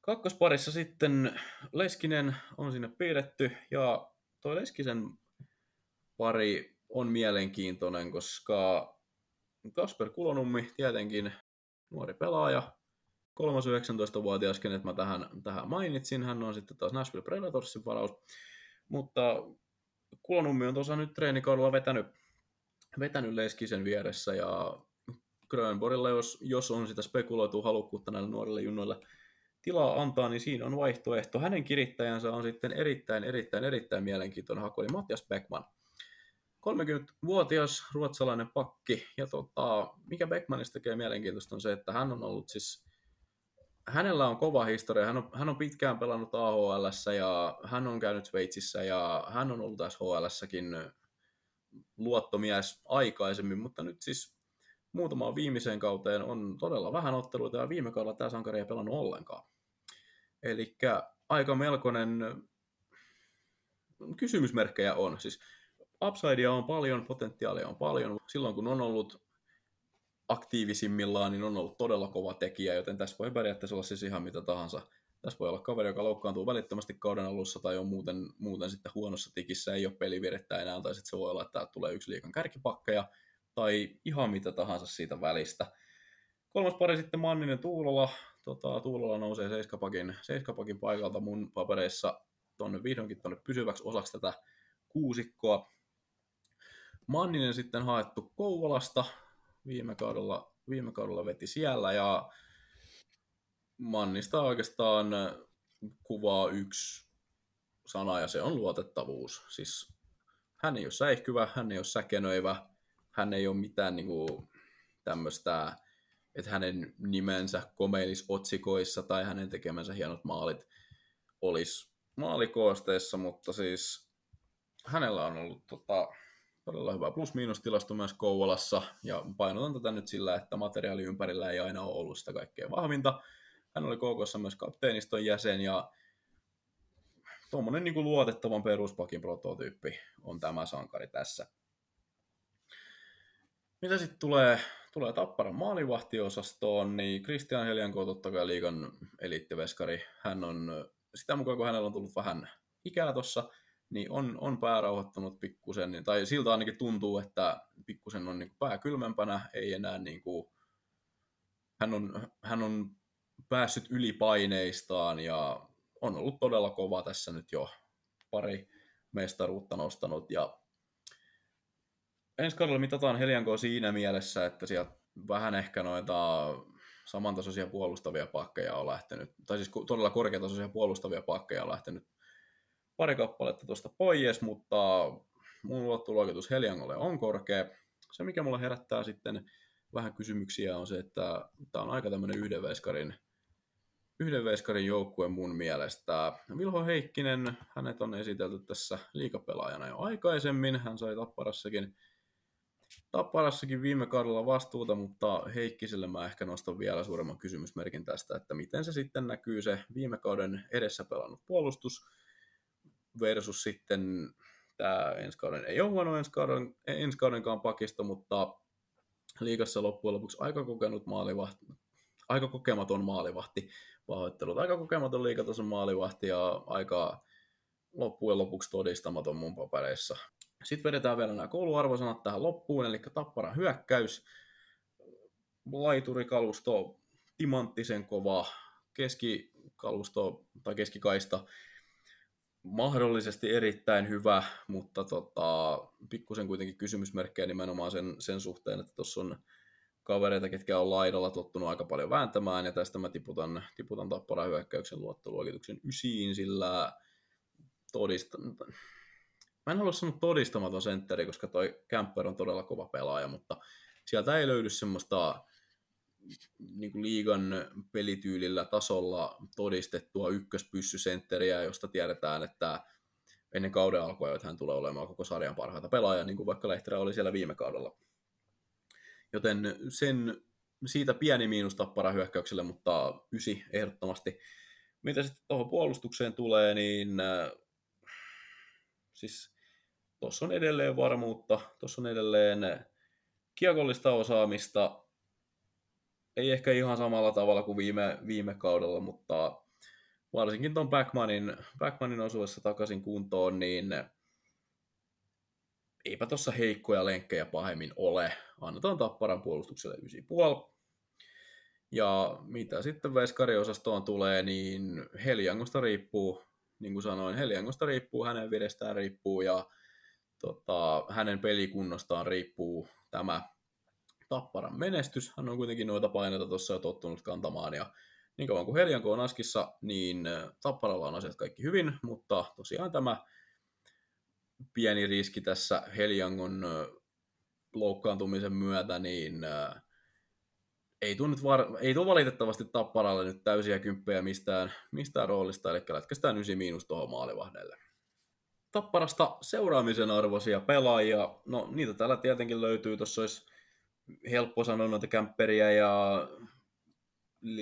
Kakkosparissa sitten Leskinen on sinne piirretty, ja tuo Leskisen pari on mielenkiintoinen, koska Kasper Kulonummi tietenkin nuori pelaaja, kolmas 19-vuotias, kenet mä tähän, tähän mainitsin, hän on sitten taas Nashville Predatorsin varaus, mutta Kulonummi on tuossa nyt treenikaudella vetänyt, vetänyt Leskisen vieressä ja Grönborilla, jos, jos on sitä spekuloitua halukkuutta näille nuorille junnoille tilaa antaa, niin siinä on vaihtoehto. Hänen kirittäjänsä on sitten erittäin, erittäin, erittäin mielenkiintoinen haku, eli Mattias Beckman. 30-vuotias ruotsalainen pakki, ja tota, mikä Beckmanista tekee mielenkiintoista on se, että hän on ollut siis hänellä on kova historia. Hän on, hän on pitkään pelannut AHL ja hän on käynyt Sveitsissä ja hän on ollut SHL-säkin luottomies aikaisemmin, mutta nyt siis muutamaan viimeiseen kauteen on todella vähän otteluita ja viime kaudella tämä sankari ei pelannut ollenkaan. Eli aika melkoinen kysymysmerkkejä on. Siis upsidea on paljon, potentiaalia on paljon. Silloin kun on ollut aktiivisimmillaan, niin on ollut todella kova tekijä, joten tässä voi periaatteessa olla siis ihan mitä tahansa. Tässä voi olla kaveri, joka loukkaantuu välittömästi kauden alussa tai on muuten, muuten sitten huonossa tikissä, ei ole pelivirettä enää, tai sitten se voi olla, että tulee yksi liikan kärkipakkeja, tai ihan mitä tahansa siitä välistä. Kolmas pari sitten Manninen Tuulola. Tota, Tuulola nousee seiskapakin, seiskapakin paikalta mun papereissa tonne vihdoinkin tonne pysyväksi osaksi tätä kuusikkoa. Manninen sitten haettu Kouvolasta, viime kaudella, viime kaudella veti siellä ja Mannista oikeastaan kuvaa yksi sana ja se on luotettavuus. Siis hän ei ole säihkyvä, hän ei ole säkenöivä, hän ei ole mitään niin kuin, tämmöistä, että hänen nimensä komeilis otsikoissa tai hänen tekemänsä hienot maalit olisi maalikoosteessa, mutta siis hänellä on ollut tota, todella hyvä plus-miinus-tilasto myös Kouvolassa, ja painotan tätä nyt sillä, että materiaali ympärillä ei aina ole ollut sitä kaikkein vahvinta. Hän oli KKssa myös kapteeniston jäsen, ja tuommoinen niin kuin luotettavan peruspakin prototyyppi on tämä sankari tässä. Mitä sitten tulee, tulee Tapparan maalivahtiosastoon, niin Christian Helianko totta kai liigan eliittiveskari. Hän on, sitä mukaan kun hänellä on tullut vähän ikää tuossa, niin on, on pää rauhoittunut pikkusen, niin- tai siltä ainakin tuntuu, että pikkusen on niin kuin pää kylmempänä, ei enää niin kuin, hän, on, hän on päässyt yli paineistaan ja on ollut todella kova tässä nyt jo pari mestaruutta nostanut. Ja ensi kaudella mitataan Heliankoa siinä mielessä, että sieltä vähän ehkä noita samantasoisia puolustavia pakkeja on lähtenyt, tai siis todella korkeatasoisia puolustavia pakkeja on lähtenyt pari kappaletta tuosta pois, mutta mun luottoluokitus Heliangolle on korkea. Se, mikä mulle herättää sitten vähän kysymyksiä, on se, että tämä on aika tämmöinen yhden veskarin, yhden veskarin joukkue mun mielestä. Vilho Heikkinen, hänet on esitelty tässä liikapelaajana jo aikaisemmin. Hän sai Tapparassakin, Tapparassakin viime kaudella vastuuta, mutta Heikkiselle mä ehkä nostan vielä suuremman kysymysmerkin tästä, että miten se sitten näkyy se viime kauden edessä pelannut puolustus versus sitten tämä ensi kauden ei ole huono ensi, kauden, ensi kaudenkaan pakisto, mutta liigassa loppujen lopuksi aika kokenut maalivahti, aika kokematon maalivahti, pahoittelut, aika kokematon liigatason maalivahti ja aika loppujen lopuksi todistamaton mun papereissa. Sitten vedetään vielä nämä kouluarvosanat tähän loppuun, eli tappara hyökkäys, laiturikalusto, timanttisen kova, keskikalusto tai keskikaista, mahdollisesti erittäin hyvä, mutta tota, pikkusen kuitenkin kysymysmerkkejä nimenomaan sen, sen suhteen, että tuossa on kavereita, ketkä on laidalla tottunut aika paljon vääntämään, ja tästä mä tiputan, tiputan tapparan hyökkäyksen luottoluokituksen ysiin, sillä todista... Mä en halua sanoa todistamaton sentteri, koska toi Camper on todella kova pelaaja, mutta sieltä ei löydy semmoista niin kuin liigan pelityylillä tasolla todistettua ykköspyssysentteriä, josta tiedetään, että ennen kauden alkua, että hän tulee olemaan koko sarjan parhaita pelaajia, niin kuin vaikka Lehterä oli siellä viime kaudella. Joten sen, siitä pieni miinus tappara hyökkäykselle, mutta ysi ehdottomasti. Mitä sitten tuohon puolustukseen tulee, niin äh, siis tuossa on edelleen varmuutta, tuossa on edelleen kiekollista osaamista, ei ehkä ihan samalla tavalla kuin viime, viime kaudella, mutta varsinkin tuon Backmanin, Backmanin osuessa takaisin kuntoon, niin eipä tuossa heikkoja lenkkejä pahemmin ole. Annetaan Tapparan puolustukselle 9,5. Ja mitä sitten veskariosastoon tulee, niin Heliangosta riippuu, niin kuin sanoin, Heliangosta riippuu, hänen videstään riippuu ja tota, hänen pelikunnostaan riippuu tämä Tapparan menestys. Hän on kuitenkin noita paineita tuossa jo tottunut kantamaan ja niin kauan kuin Helianko on askissa, niin Tapparalla on asiat kaikki hyvin, mutta tosiaan tämä pieni riski tässä Heliangon loukkaantumisen myötä, niin ei tule, var- ei tule valitettavasti Tapparalle nyt täysiä kymppejä mistään, mistään roolista, eli lätkästään 9 miinus tuohon maalivahdelle. Tapparasta seuraamisen arvoisia pelaajia, no niitä täällä tietenkin löytyy, tuossa olisi helppo sanoa noita kämpperiä ja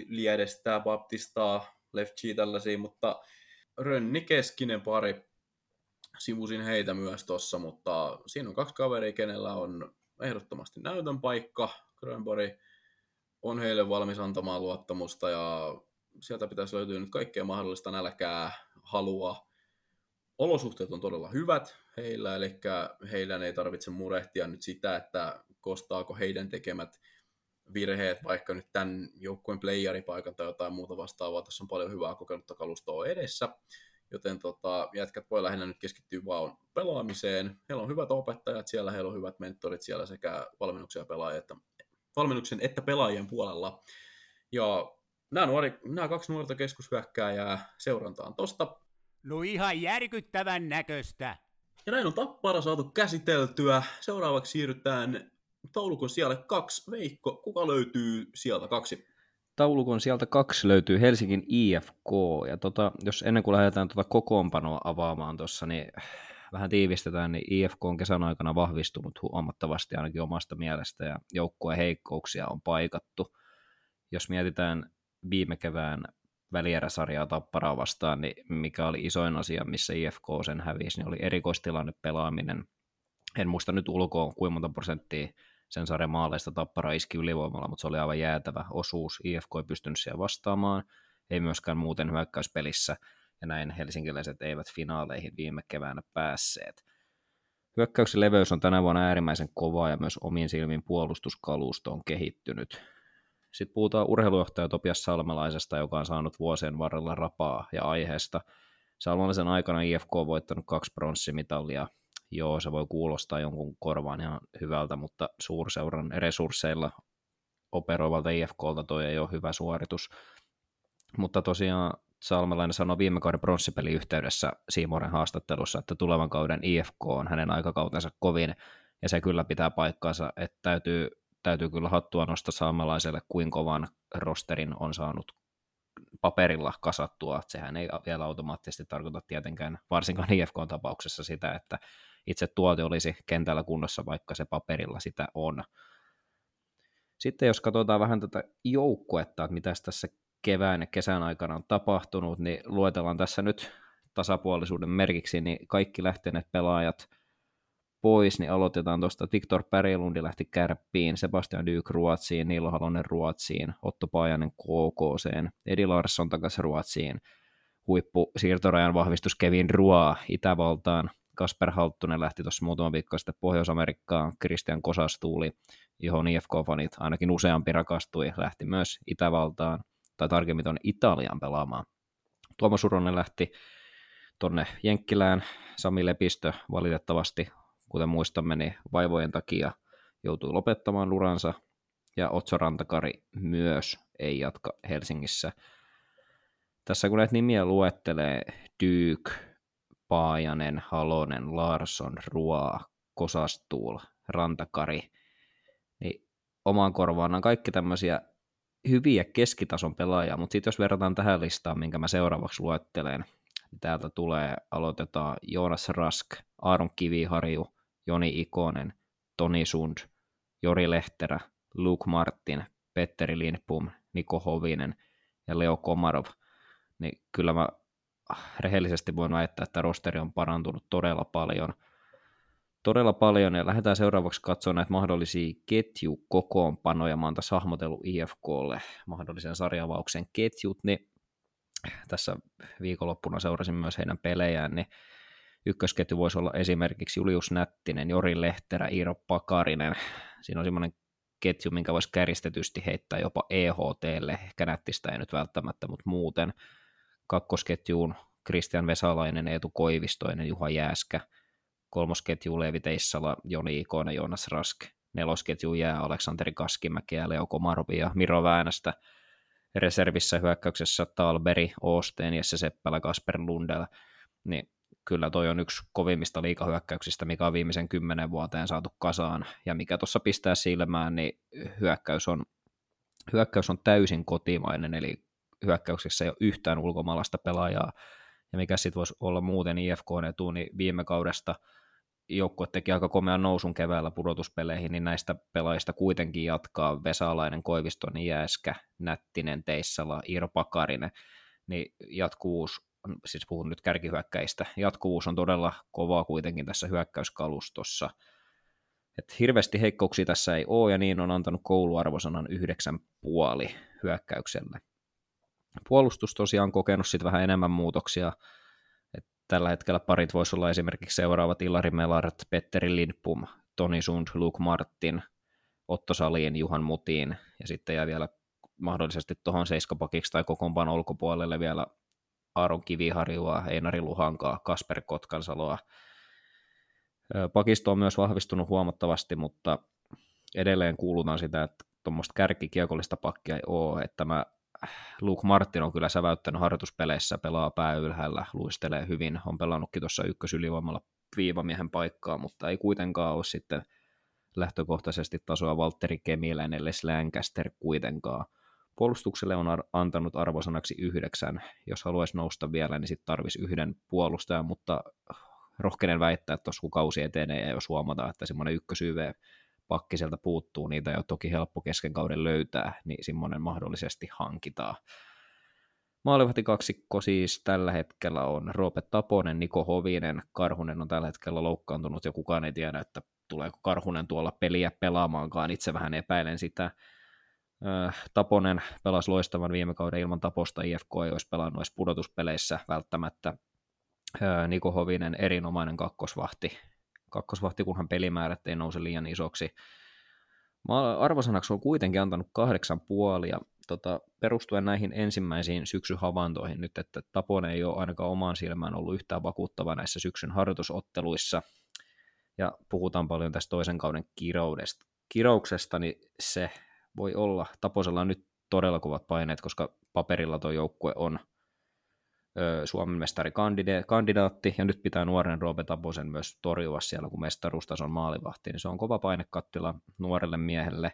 Liedestä, Baptistaa, Lefchi tällaisia, mutta Rönni keskinen pari, sivusin heitä myös tossa, mutta siinä on kaksi kaveria, kenellä on ehdottomasti näytön paikka. Grönborg on heille valmis antamaan luottamusta ja sieltä pitäisi löytyä nyt kaikkea mahdollista nälkää, halua. Olosuhteet on todella hyvät heillä, eli heidän ei tarvitse murehtia nyt sitä, että kostaako heidän tekemät virheet, vaikka nyt tämän joukkueen playeripaikan tai jotain muuta vastaavaa. Tässä on paljon hyvää kokenutta kalustoa edessä, joten tota, jätkät voi lähinnä nyt keskittyä vaan pelaamiseen. Heillä on hyvät opettajat siellä, heillä on hyvät mentorit siellä sekä valmennuksen, ja pelaajia, että, valmennuksen että pelaajien puolella. Ja nämä, nuori, nämä kaksi nuorta keskushyökkääjää seurantaan tosta. No ihan järkyttävän näköistä. Ja näin on tappara saatu käsiteltyä. Seuraavaksi siirrytään taulukon siellä kaksi. Veikko, kuka löytyy sieltä kaksi? Taulukon sieltä kaksi löytyy Helsingin IFK, ja tota, jos ennen kuin lähdetään tuota kokoonpanoa avaamaan tuossa, niin vähän tiivistetään, niin IFK on kesän aikana vahvistunut huomattavasti ainakin omasta mielestä, ja joukkueen heikkouksia on paikattu. Jos mietitään viime kevään välieräsarjaa Tapparaa vastaan, niin mikä oli isoin asia, missä IFK sen hävisi, niin oli erikoistilanne pelaaminen. En muista nyt ulkoa, kuinka monta prosenttia sen sarjan maaleista Tappara iski ylivoimalla, mutta se oli aivan jäätävä osuus. IFK ei pystynyt siihen vastaamaan, ei myöskään muuten hyökkäyspelissä, ja näin helsinkiläiset eivät finaaleihin viime keväänä päässeet. Hyökkäyksen leveys on tänä vuonna äärimmäisen kova ja myös omiin silmin puolustuskalusto on kehittynyt. Sitten puhutaan urheilujohtaja Topias Salmelaisesta, joka on saanut vuosien varrella rapaa ja aiheesta. Salmelaisen aikana IFK on voittanut kaksi pronssimitalia. Joo, se voi kuulostaa jonkun korvaan ihan hyvältä, mutta suurseuran resursseilla operoivalta IFKlta toi ei ole hyvä suoritus. Mutta tosiaan Salmelainen sanoi viime kauden pronssipelin yhteydessä Siimoren haastattelussa, että tulevan kauden IFK on hänen aikakautensa kovin, ja se kyllä pitää paikkaansa, että täytyy, täytyy kyllä hattua nostaa Salmelaiselle, kuin kovan rosterin on saanut paperilla kasattua. Sehän ei vielä automaattisesti tarkoita tietenkään, varsinkaan IFK-tapauksessa sitä, että itse tuote olisi kentällä kunnossa, vaikka se paperilla sitä on. Sitten jos katsotaan vähän tätä joukkuetta, että mitä tässä kevään ja kesän aikana on tapahtunut, niin luetellaan tässä nyt tasapuolisuuden merkiksi, niin kaikki lähteneet pelaajat pois, niin aloitetaan tuosta. Viktor Pärilundi lähti Kärppiin, Sebastian Dyk Ruotsiin, Niilo Halonen Ruotsiin, Otto Paajanen KKCen, Edi Larsson takaisin Ruotsiin, huippu siirtorajan vahvistus Kevin Rua Itävaltaan, Kasper Halttunen lähti tuossa muutama viikko sitten Pohjois-Amerikkaan, Christian Kosastuuli, johon IFK-fanit ainakin useampi rakastui, lähti myös Itävaltaan tai tarkemmin tuonne Italiaan pelaamaan. Tuomo Suronen lähti tuonne Jenkkilään, Sami Lepistö valitettavasti, kuten muistamme, niin vaivojen takia joutui lopettamaan uransa, ja Otso Rantakari myös ei jatka Helsingissä. Tässä kun näitä nimiä luettelee, Dyk, Paajanen, Halonen, Larsson, Ruoa, Kosastuul, Rantakari, niin omaan korvaan on kaikki tämmöisiä hyviä keskitason pelaajia, mutta sitten jos verrataan tähän listaan, minkä mä seuraavaksi luettelen, niin täältä tulee, aloitetaan Joonas Rask, Aaron Kiviharju, Joni Ikonen, Toni Sund, Jori Lehterä, Luke Martin, Petteri Lindpum, Niko Hovinen ja Leo Komarov, niin kyllä mä rehellisesti voin väittää, että rosteri on parantunut todella paljon – todella paljon ja lähdetään seuraavaksi katsomaan näitä mahdollisia ketjukokoonpanoja. Mä oon tässä hahmotellut IFKlle mahdollisen sarjavauksen ketjut, niin tässä viikonloppuna seurasin myös heidän pelejään, niin ykkösketju voisi olla esimerkiksi Julius Nättinen, Jori Lehterä, Iiro Pakarinen. Siinä on semmoinen ketju, minkä voisi käristetysti heittää jopa EHTlle, ehkä Nättistä ei nyt välttämättä, mutta muuten. Kakkosketjuun Kristian Vesalainen, Eetu Koivistoinen, Juha Jääskä – kolmosketju Leevi Teissala, Joni Ikonen, Joonas Rask, nelosketju jää Aleksanteri Kaskimäki ja Leo Komarvi ja Miro Väänästä, reservissä hyökkäyksessä Talberi, Osteen, Jesse Seppälä, Kasper Lundell, niin kyllä toi on yksi kovimmista liikahyökkäyksistä, mikä on viimeisen kymmenen vuoteen saatu kasaan, ja mikä tuossa pistää silmään, niin hyökkäys on, hyökkäys on täysin kotimainen, eli hyökkäyksessä ei ole yhtään ulkomaalaista pelaajaa, ja mikä sitten voisi olla muuten IFK etu, niin viime kaudesta – joukkue teki aika komean nousun keväällä pudotuspeleihin, niin näistä pelaajista kuitenkin jatkaa Vesalainen, Koiviston, Jääskä, Nättinen, Teissala, Iiro Pakarinen, niin jatkuvuus, siis puhun nyt kärkihyökkäistä, jatkuvuus on todella kovaa kuitenkin tässä hyökkäyskalustossa. Et hirveästi heikkouksia tässä ei ole, ja niin on antanut kouluarvosanan yhdeksän puoli hyökkäykselle. Puolustus tosiaan kokenut sitten vähän enemmän muutoksia, tällä hetkellä parit voisi olla esimerkiksi seuraavat Ilari Melart, Petteri Lindpum, Toni Sund, Luke Martin, Otto Salin, Juhan Mutiin ja sitten jää vielä mahdollisesti tuohon seiskapakiksi tai kokoonpan ulkopuolelle vielä Aaron Kiviharjua, Einari Luhankaa, Kasper Kotkansaloa. Pakisto on myös vahvistunut huomattavasti, mutta edelleen kuulutaan sitä, että tuommoista kärkikiekollista pakkia ei ole, että mä Luke Martin on kyllä säväyttänyt harjoituspeleissä, pelaa pää ylhäällä, luistelee hyvin, on pelannutkin tuossa ykkösylivoimalla viivamiehen paikkaa, mutta ei kuitenkaan ole sitten lähtökohtaisesti tasoa Valtteri Kemiläinen, Les Lancaster kuitenkaan. Puolustukselle on ar- antanut arvosanaksi yhdeksän. Jos haluaisi nousta vielä, niin sitten tarvisi yhden puolustajan, mutta rohkenen väittää, että tuossa kun kausi etenee ja jos huomataan, että semmoinen ykkösyve pakki sieltä puuttuu, niitä ei ole toki helppo kesken kauden löytää, niin semmoinen mahdollisesti hankitaan. Maalivahti kaksikko siis tällä hetkellä on Roope Taponen, Niko Hovinen, Karhunen on tällä hetkellä loukkaantunut ja kukaan ei tiedä, että tuleeko Karhunen tuolla peliä pelaamaankaan, itse vähän epäilen sitä. Taponen pelasi loistavan viime kauden ilman Taposta, IFK ei olisi pelannut edes pudotuspeleissä välttämättä. Niko Hovinen erinomainen kakkosvahti, kakkosvahti kunhan pelimäärät ei nouse liian isoksi. Mä arvosanaksi on kuitenkin antanut kahdeksan puoli ja tota, perustuen näihin ensimmäisiin syksyhavaintoihin nyt, että Taponen ei ole ainakaan omaan silmään ollut yhtään vakuuttava näissä syksyn harjoitusotteluissa, ja puhutaan paljon tästä toisen kauden kiroudesta. kirouksesta, niin se voi olla, Taposella on nyt todella kovat paineet, koska paperilla tuo joukkue on Suomen mestarikandidaatti, ja nyt pitää nuoren Roope Taposen myös torjua siellä, kun mestaruustason maalivahti, niin se on kova painekattila nuorelle miehelle,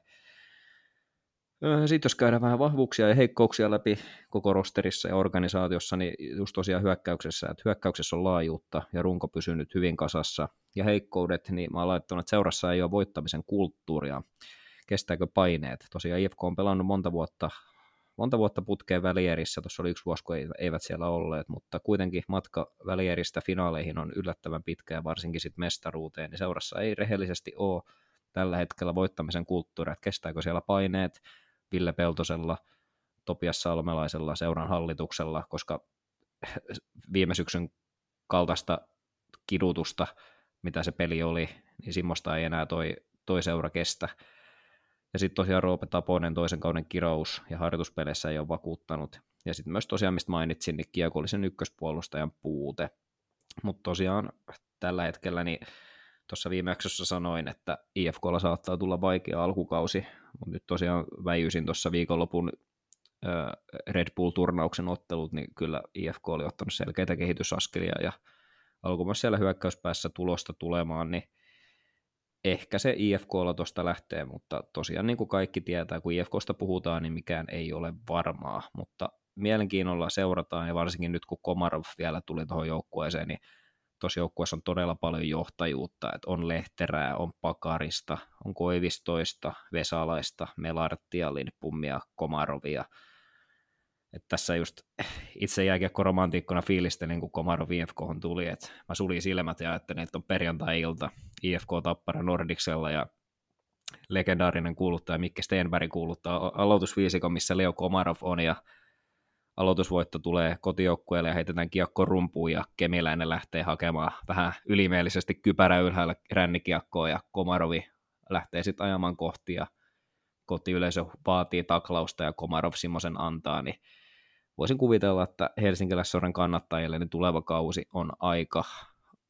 sitten jos käydään vähän vahvuuksia ja heikkouksia läpi koko rosterissa ja organisaatiossa, niin just tosiaan hyökkäyksessä, että hyökkäyksessä on laajuutta ja runko pysynyt hyvin kasassa. Ja heikkoudet, niin mä oon laittanut, että seurassa ei ole voittamisen kulttuuria. Kestääkö paineet? Tosiaan IFK on pelannut monta vuotta, monta vuotta putkeen välierissä, tuossa oli yksi vuosi, kun eivät siellä olleet, mutta kuitenkin matka välieristä finaaleihin on yllättävän pitkä ja varsinkin sitten mestaruuteen, niin seurassa ei rehellisesti ole tällä hetkellä voittamisen kulttuuria, että kestääkö siellä paineet, Ville Peltosella, Topias Salmelaisella, seuran hallituksella, koska viime syksyn kaltaista kidutusta, mitä se peli oli, niin semmoista ei enää toi, toi seura kestä. Ja sitten tosiaan Roope Taponen toisen kauden kirous ja harjoituspeleissä ei ole vakuuttanut. Ja sitten myös tosiaan, mistä mainitsin, niin kiekollisen ykköspuolustajan puute. Mutta tosiaan tällä hetkellä niin tuossa viime jaksossa sanoin, että IFKlla saattaa tulla vaikea alkukausi, mutta nyt tosiaan väijysin tuossa viikonlopun Red Bull-turnauksen ottelut, niin kyllä IFK oli ottanut selkeitä kehitysaskelia ja alkoi myös siellä hyökkäyspäässä tulosta tulemaan, niin ehkä se IFKlla tuosta lähtee, mutta tosiaan niin kuin kaikki tietää, kun IFKsta puhutaan, niin mikään ei ole varmaa, mutta mielenkiinnolla seurataan ja varsinkin nyt kun Komarov vielä tuli tuohon joukkueeseen, niin tuossa joukkueessa on todella paljon johtajuutta, että on Lehterää, on Pakarista, on Koivistoista, Vesalaista, Melartia, Lindpummia, Komarovia. Et tässä just itse jääkiekko-romantiikkona fiilistelin, kun Komarov IFK tuli, että mä sulin silmät ja ajattelin, että on perjantai-ilta IFK Tappara Nordiksella ja legendaarinen kuuluttaja Mikke Stenberg kuuluttaa aloitusviisikon, missä Leo Komarov on ja aloitusvoitto tulee kotijoukkueelle ja heitetään kiekko rumpuun ja Kemiläinen lähtee hakemaan vähän ylimielisesti kypärä ylhäällä rännikiekkoa ja Komarovi lähtee sitten ajamaan kohti ja kotiyleisö vaatii taklausta ja Komarov semmoisen antaa, niin voisin kuvitella, että helsinkiläissoren kannattajille niin tuleva kausi on aika,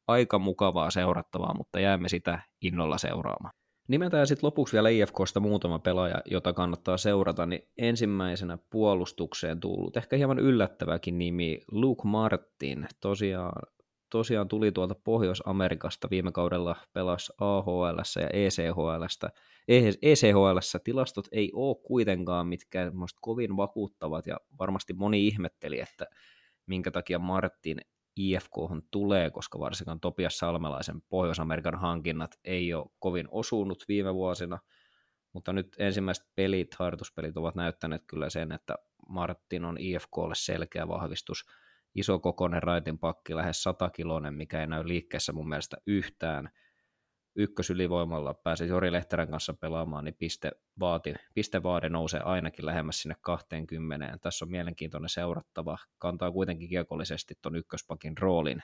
aika mukavaa seurattavaa, mutta jäämme sitä innolla seuraamaan. Nimetään sitten lopuksi vielä IFKsta muutama pelaaja, jota kannattaa seurata, niin ensimmäisenä puolustukseen tullut, ehkä hieman yllättäväkin nimi, Luke Martin, tosiaan, tosiaan tuli tuolta Pohjois-Amerikasta viime kaudella, pelasi AHL ja ECHL. ECHL tilastot ei ole kuitenkaan mitkään kovin vakuuttavat ja varmasti moni ihmetteli, että minkä takia Martin IFK tulee, koska varsinkaan Topias Salmelaisen Pohjois-Amerikan hankinnat ei ole kovin osunut viime vuosina, mutta nyt ensimmäiset pelit, harjoituspelit ovat näyttäneet kyllä sen, että Martin on IFKlle selkeä vahvistus. Iso kokoinen raitin pakki, lähes 100 kilonen, mikä ei näy liikkeessä mun mielestä yhtään – ykkösylivoimalla pääsi Jori Lehterän kanssa pelaamaan, niin piste vaati, pistevaade nousee ainakin lähemmäs sinne 20. Tässä on mielenkiintoinen seurattava. Kantaa kuitenkin kiekollisesti tuon ykköspakin roolin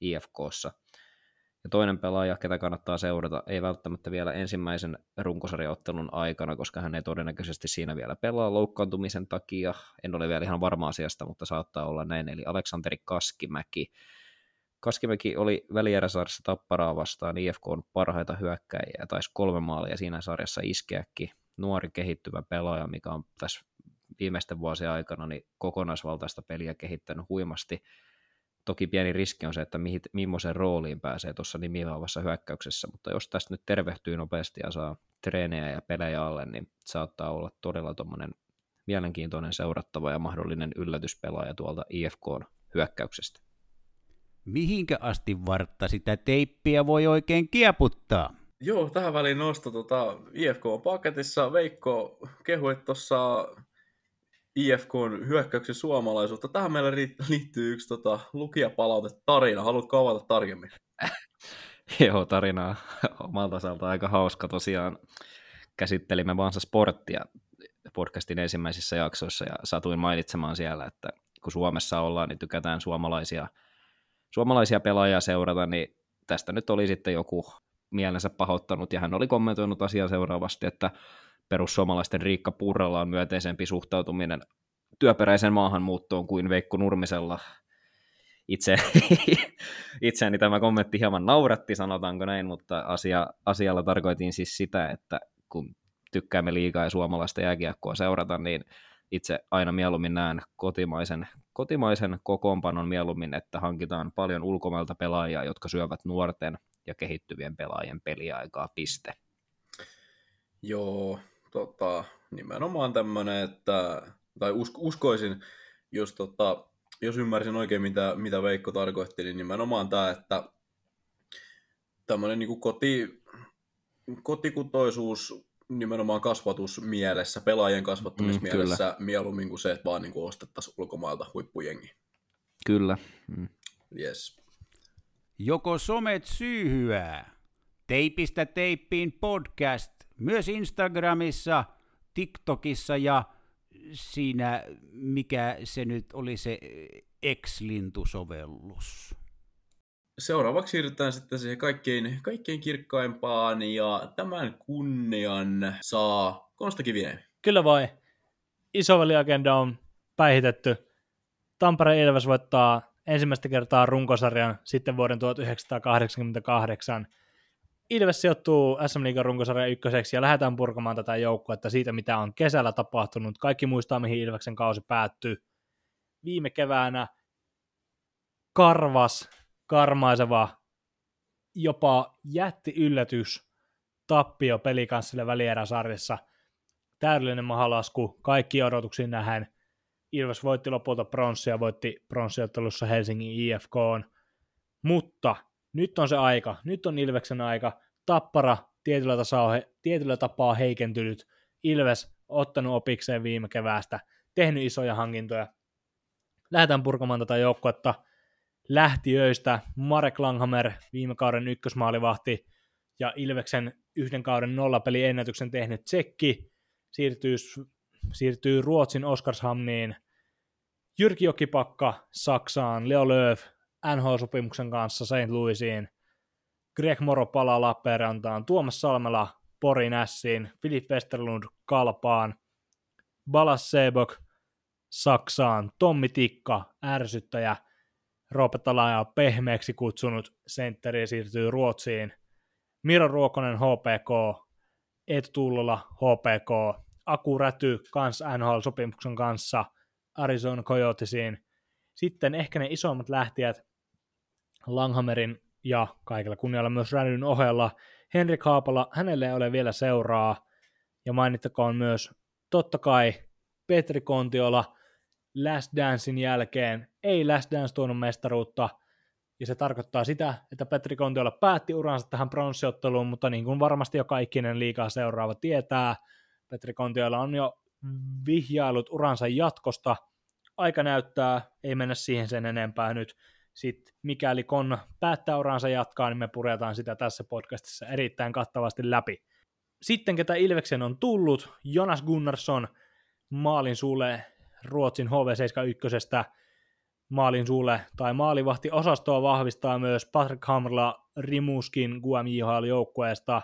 IFKssa. Ja toinen pelaaja, ketä kannattaa seurata, ei välttämättä vielä ensimmäisen runkosarjaottelun aikana, koska hän ei todennäköisesti siinä vielä pelaa loukkaantumisen takia. En ole vielä ihan varma asiasta, mutta saattaa olla näin. Eli Aleksanteri Kaskimäki, Kaskimäki oli välieräsarjassa Tapparaa vastaan IFK on parhaita hyökkäjiä, taisi kolme maalia siinä sarjassa iskeäkin. Nuori kehittyvä pelaaja, mikä on tässä viimeisten vuosien aikana niin kokonaisvaltaista peliä kehittänyt huimasti. Toki pieni riski on se, että mihin, millaiseen rooliin pääsee tuossa nimivaavassa hyökkäyksessä, mutta jos tästä nyt tervehtyy nopeasti ja saa treenejä ja pelejä alle, niin saattaa olla todella tuommoinen mielenkiintoinen seurattava ja mahdollinen yllätyspelaaja tuolta IFK hyökkäyksestä mihinkä asti vartta sitä teippiä voi oikein kieputtaa? Joo, tähän väliin nosto tota, IFK on paketissa. Veikko kehui tuossa IFK on hyökkäyksen suomalaisuutta. Tähän meillä liittyy yksi tota, lukijapalaute tarina. Haluatko avata tarkemmin? Joo, tarina omalta osalta aika hauska tosiaan. Käsittelimme Vansa Sporttia podcastin ensimmäisissä jaksoissa ja satuin mainitsemaan siellä, että kun Suomessa ollaan, niin tykätään suomalaisia, suomalaisia pelaajia seurata, niin tästä nyt oli sitten joku mielensä pahoittanut ja hän oli kommentoinut asiaa seuraavasti, että perussuomalaisten Riikka Purralla on myönteisempi suhtautuminen työperäisen maahanmuuttoon kuin Veikko Nurmisella. Itse, itseäni tämä kommentti hieman nauratti, sanotaanko näin, mutta asia, asialla tarkoitin siis sitä, että kun tykkäämme liikaa ja suomalaista jääkiekkoa seurata, niin itse aina mieluummin näen kotimaisen, kotimaisen kokoonpanon mieluummin, että hankitaan paljon ulkomailta pelaajia, jotka syövät nuorten ja kehittyvien pelaajien peliaikaa, piste. Joo, tota, nimenomaan tämmöinen, että, tai uskoisin, jos, tota, jos ymmärsin oikein, mitä, mitä Veikko tarkoitti, niin nimenomaan tämä, että tämmöinen niin koti, kotikutoisuus nimenomaan kasvatusmielessä, pelaajien kasvattamismielessä mm, mieluummin kuin se, että vaan niin ostettaisiin ulkomailta huippujengi. Kyllä. Mm. Yes. Joko somet syyhyää? Teipistä teippiin podcast myös Instagramissa, TikTokissa ja siinä, mikä se nyt oli se X-lintusovellus. Seuraavaksi siirrytään sitten siihen kaikkein, kaikkein kirkkaimpaan ja tämän kunnian saa Konsta Kivinen. Kyllä vai. Isoveli-agenda on päihitetty. Tampere Ilves voittaa ensimmäistä kertaa runkosarjan sitten vuoden 1988. Ilves sijoittuu SM Liigan runkosarjan ykköseksi ja lähdetään purkamaan tätä joukkuetta siitä, mitä on kesällä tapahtunut. Kaikki muistaa, mihin Ilveksen kausi päättyy. Viime keväänä karvas karmaiseva, jopa jätti yllätys tappio pelikanssille välieräsarjassa. Täydellinen mahalasku, kaikki odotuksiin nähen. Ilves voitti lopulta pronssia, voitti pronssiottelussa Helsingin IFK. Mutta nyt on se aika, nyt on Ilveksen aika. Tappara tietyllä, tasaa, tietyllä tapaa heikentynyt. Ilves ottanut opikseen viime keväästä, tehnyt isoja hankintoja. Lähdetään purkamaan tätä joukkuetta – lähtiöistä Marek Langhammer, viime kauden ykkösmaalivahti, ja Ilveksen yhden kauden nollapeli ennätyksen tehnyt Tsekki, siirtyy, siirtyy Ruotsin Oskarshamniin, Jyrki Jokipakka Saksaan, Leo Lööf NHL-sopimuksen kanssa St. Louisiin, Greg Moro palaa Lappeenrantaan, Tuomas Salmela Porin Ässiin, Filip Westerlund Kalpaan, Balas Sebok Saksaan, Tommi Tikka, ärsyttäjä – Roope Talaja pehmeäksi kutsunut. Sentteri siirtyy Ruotsiin. Miro Ruokonen HPK, Eetu Tullola HPK, Aku Räty kans NHL-sopimuksen kanssa Arizona Coyotesiin. Sitten ehkä ne isommat lähtijät Langhammerin ja kaikilla kunnialla myös Rädyn ohella. Henrik Haapala, hänelle ei ole vielä seuraa. Ja mainittakoon myös totta kai Petri Kontiola, Last Dancein jälkeen ei Last Dance tuonut mestaruutta, ja se tarkoittaa sitä, että Petri Kontiola päätti uransa tähän pronssiotteluun, mutta niin kuin varmasti joka ikinen liikaa seuraava tietää, Petri Kontiola on jo vihjailut uransa jatkosta. Aika näyttää, ei mennä siihen sen enempää nyt. Sitten mikäli Kon päättää uransa jatkaa, niin me puretaan sitä tässä podcastissa erittäin kattavasti läpi. Sitten ketä Ilveksen on tullut, Jonas Gunnarsson maalin suulle Ruotsin HV71 maalin sulle tai maalivahti osastoa vahvistaa myös Patrick Hamrla Rimuskin GMJHL-joukkueesta,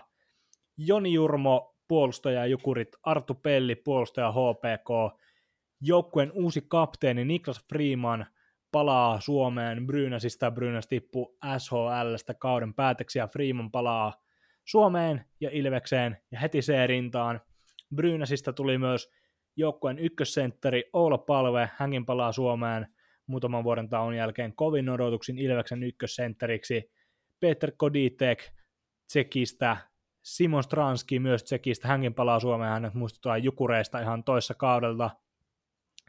Joni Jurmo puolustaja Jukurit, Artu Pelli puolustaja HPK, joukkueen uusi kapteeni Niklas Freeman palaa Suomeen Brynäsistä, Brynäs tippu SHLstä kauden päätöksiä, Freeman palaa Suomeen ja Ilvekseen ja heti C-rintaan. Brynäsistä tuli myös joukkueen ykkössentteri Oula Palve, hänkin palaa Suomeen muutaman vuoden tauon jälkeen kovin odotuksin Ilveksen ykkössentteriksi. Peter Koditek Tsekistä, Simon Stranski myös Tsekistä, hänkin palaa Suomeen, hänet muistutaan Jukureista ihan toissa kaudelta.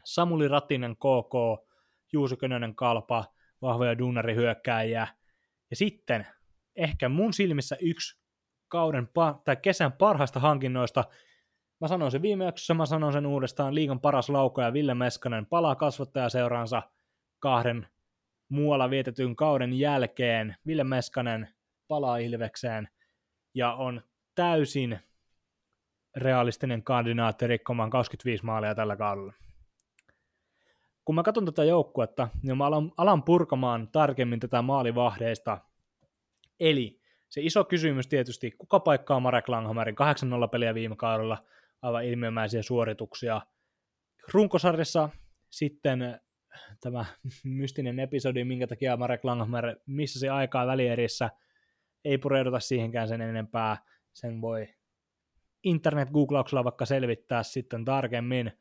Samuli Ratinen KK, Juuso Könönen Kalpa, vahvoja duunarihyökkääjiä. Ja sitten ehkä mun silmissä yksi kauden tai kesän parhaista hankinnoista – Mä sanoin sen viime jaksossa, mä sanon sen uudestaan, liikan paras laukoja Ville Meskanen palaa kasvattajaseuraansa kahden muualla vietetyn kauden jälkeen. Ville Meskanen palaa Ilvekseen ja on täysin realistinen kandidaatti rikkomaan 25 maalia tällä kaudella. Kun mä katson tätä joukkuetta, niin mä alan, alan purkamaan tarkemmin tätä maalivahdeista. Eli se iso kysymys tietysti, kuka paikkaa Marek Langhammerin 8-0 peliä viime kaudella, aivan ilmiömäisiä suorituksia. Runkosarjassa sitten tämä mystinen episodi, minkä takia Marek Langhammer missasi aikaa välierissä, ei pureuduta siihenkään sen enempää, sen voi internet-googlauksella vaikka selvittää sitten tarkemmin,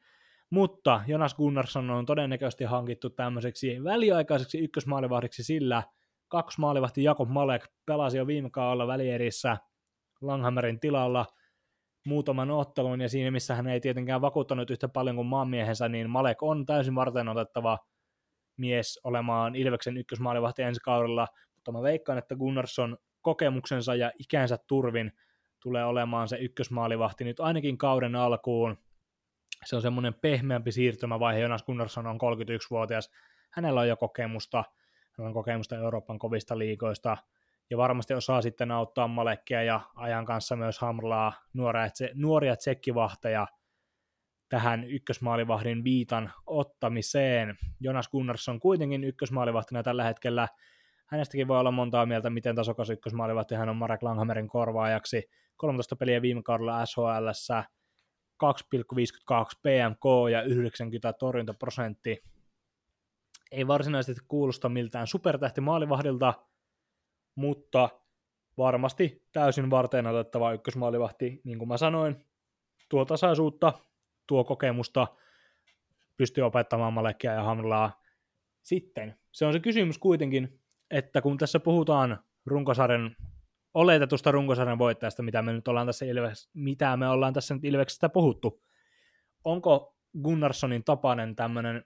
mutta Jonas Gunnarsson on todennäköisesti hankittu tämmöiseksi väliaikaiseksi ykkösmaalivahdiksi sillä, kaksi maalivahti Jakob Malek pelasi jo viime kaudella välierissä Langhammerin tilalla muutaman ottelun, ja siinä missä hän ei tietenkään vakuuttanut yhtä paljon kuin maanmiehensä, niin Malek on täysin varten otettava mies olemaan Ilveksen ykkösmaalivahti ensi kaudella, mutta mä veikkaan, että Gunnarsson kokemuksensa ja ikänsä turvin tulee olemaan se ykkösmaalivahti nyt ainakin kauden alkuun. Se on semmoinen pehmeämpi siirtymävaihe, Jonas Gunnarsson on 31-vuotias, hänellä on jo kokemusta, hänellä on kokemusta Euroopan kovista liikoista, ja varmasti osaa sitten auttaa Malekkia ja ajan kanssa myös Hamlaa, nuoria, nuoria tsekkivahteja tähän ykkösmaalivahdin viitan ottamiseen. Jonas Gunnarsson kuitenkin ykkösmaalivahtina tällä hetkellä. Hänestäkin voi olla montaa mieltä, miten tasokas ykkösmaalivahti hän on Marek Langhammerin korvaajaksi. 13 peliä viime kaudella SHL, 2,52 PMK ja 90 torjuntaprosentti. Ei varsinaisesti kuulosta miltään supertähti maalivahdilta, mutta varmasti täysin varten otettava ykkösmaalivahti, niin kuin mä sanoin, tuo tasaisuutta, tuo kokemusta, pystyy opettamaan Malekia ja Hamlaa. Sitten se on se kysymys kuitenkin, että kun tässä puhutaan runkosarjan oletetusta runkosarjan voittajasta, mitä me nyt ollaan tässä Ilves, mitä me ollaan tässä nyt Ilveksestä puhuttu, onko Gunnarssonin tapainen tämmöinen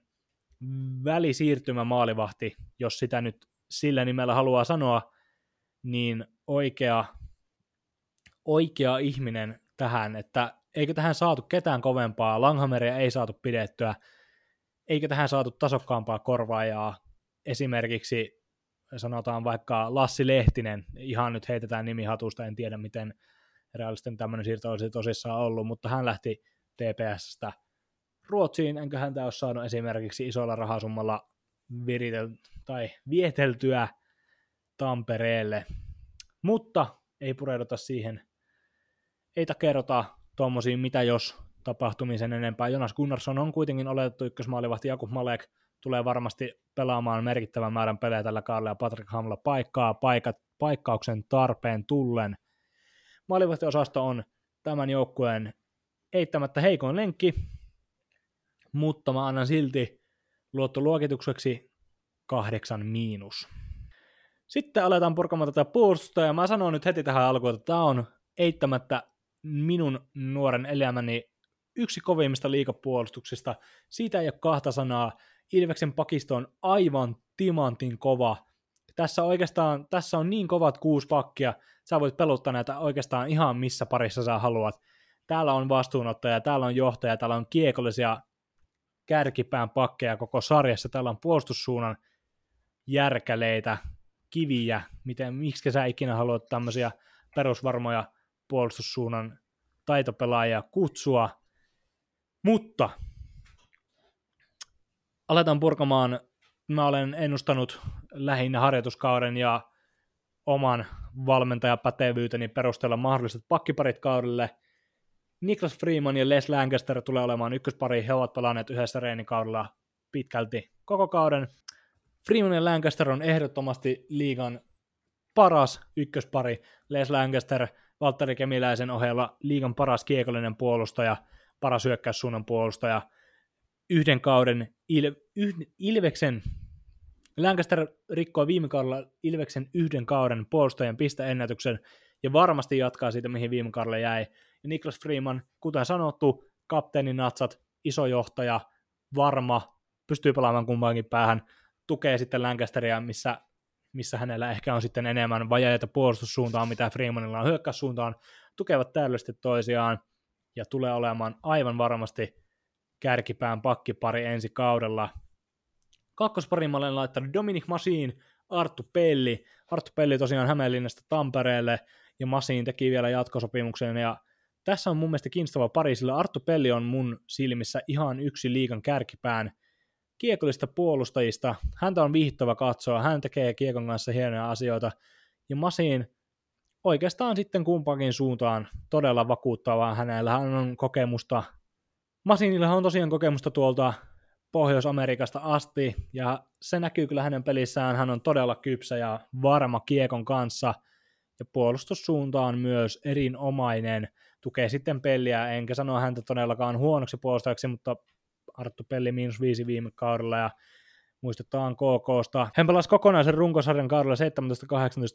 välisiirtymä maalivahti, jos sitä nyt sillä nimellä haluaa sanoa, niin oikea, oikea ihminen tähän, että eikö tähän saatu ketään kovempaa, Langhammeria ei saatu pidettyä, eikö tähän saatu tasokkaampaa korvaajaa, esimerkiksi sanotaan vaikka Lassi Lehtinen, ihan nyt heitetään nimi hatusta, en tiedä miten realisten tämmöinen siirto olisi tosissaan ollut, mutta hän lähti TPSstä Ruotsiin, enkä häntä ole saanut esimerkiksi isolla rahasummalla viritel- tai vieteltyä Tampereelle, mutta ei pureuduta siihen, ei kerrota tuommoisiin mitä jos tapahtumisen enempää. Jonas Gunnarsson on kuitenkin oletettu ykkösmaalivahti, Jakub Malek tulee varmasti pelaamaan merkittävän määrän pelejä tällä kaudella ja Patrick Hamla paikkaa paikat, paikkauksen tarpeen tullen. Maalivahtiosasto on tämän joukkueen eittämättä heikoin lenkki, mutta mä annan silti luottoluokitukseksi kahdeksan miinus. Sitten aletaan purkamaan tätä puolustusta, ja mä sanon nyt heti tähän alkuun, että tämä on eittämättä minun nuoren elämäni yksi kovimmista liikapuolustuksista. Siitä ei ole kahta sanaa. Ilveksen pakisto on aivan timantin kova. Tässä oikeastaan, tässä on niin kovat kuusi pakkia, sä voit peluttaa näitä oikeastaan ihan missä parissa sä haluat. Täällä on vastuunottaja, täällä on johtaja, täällä on kiekollisia kärkipään pakkeja koko sarjassa, täällä on puolustussuunnan järkäleitä, kiviä, miten, miksi sä ikinä haluat tämmöisiä perusvarmoja puolustussuunnan taitopelaajia kutsua, mutta aletaan purkamaan, mä olen ennustanut lähinnä harjoituskauden ja oman valmentajapätevyyteni perusteella mahdolliset pakkiparit kaudelle. Niklas Freeman ja Les Lancaster tulee olemaan ykköspari, he ovat pelanneet yhdessä reenikaudella pitkälti koko kauden. Freeman ja Lancaster on ehdottomasti liigan paras ykköspari. Les Lancaster, Valtteri Kemiläisen ohella liigan paras kiekollinen puolustaja, paras hyökkäyssuunnan puolustaja. Yhden kauden Il- yh- Ilveksen, Lancaster rikkoi viime kaudella Ilveksen yhden kauden puolustajan pisteennätyksen ja varmasti jatkaa siitä, mihin viime kaudella jäi. Ja Niklas Freeman, kuten sanottu, kapteeni natsat, iso johtaja, varma, pystyy pelaamaan kumpaankin päähän, tukee sitten Lancasteria, missä, missä hänellä ehkä on sitten enemmän vajaita puolustussuuntaan, mitä Freemanilla on hyökkäyssuuntaan, tukevat täydellisesti toisiaan ja tulee olemaan aivan varmasti kärkipään pakkipari ensi kaudella. Kakkosparin mä olen laittanut Dominic Masin, Arttu Pelli. Arttu Pelli tosiaan Hämeenlinnasta Tampereelle, ja Masiin teki vielä jatkosopimuksen, ja tässä on mun mielestä kiinnostava pari, sillä Arttu Pelli on mun silmissä ihan yksi liikan kärkipään kiekollista puolustajista. Häntä on viihdyttävä katsoa, hän tekee kiekon kanssa hienoja asioita, ja Masiin oikeastaan sitten kumpakin suuntaan todella vakuuttavaa. Hänellä on kokemusta, Masinilla on tosiaan kokemusta tuolta Pohjois-Amerikasta asti, ja se näkyy kyllä hänen pelissään. Hän on todella kypsä ja varma kiekon kanssa, ja puolustussuuntaan myös erinomainen. Tukee sitten peliä, enkä sano häntä todellakaan huonoksi puolustajaksi, mutta Arttu Pelli miinus viisi viime kaudella, ja muistetaan KKsta. Hän pelasi kokonaisen runkosarjan kaudella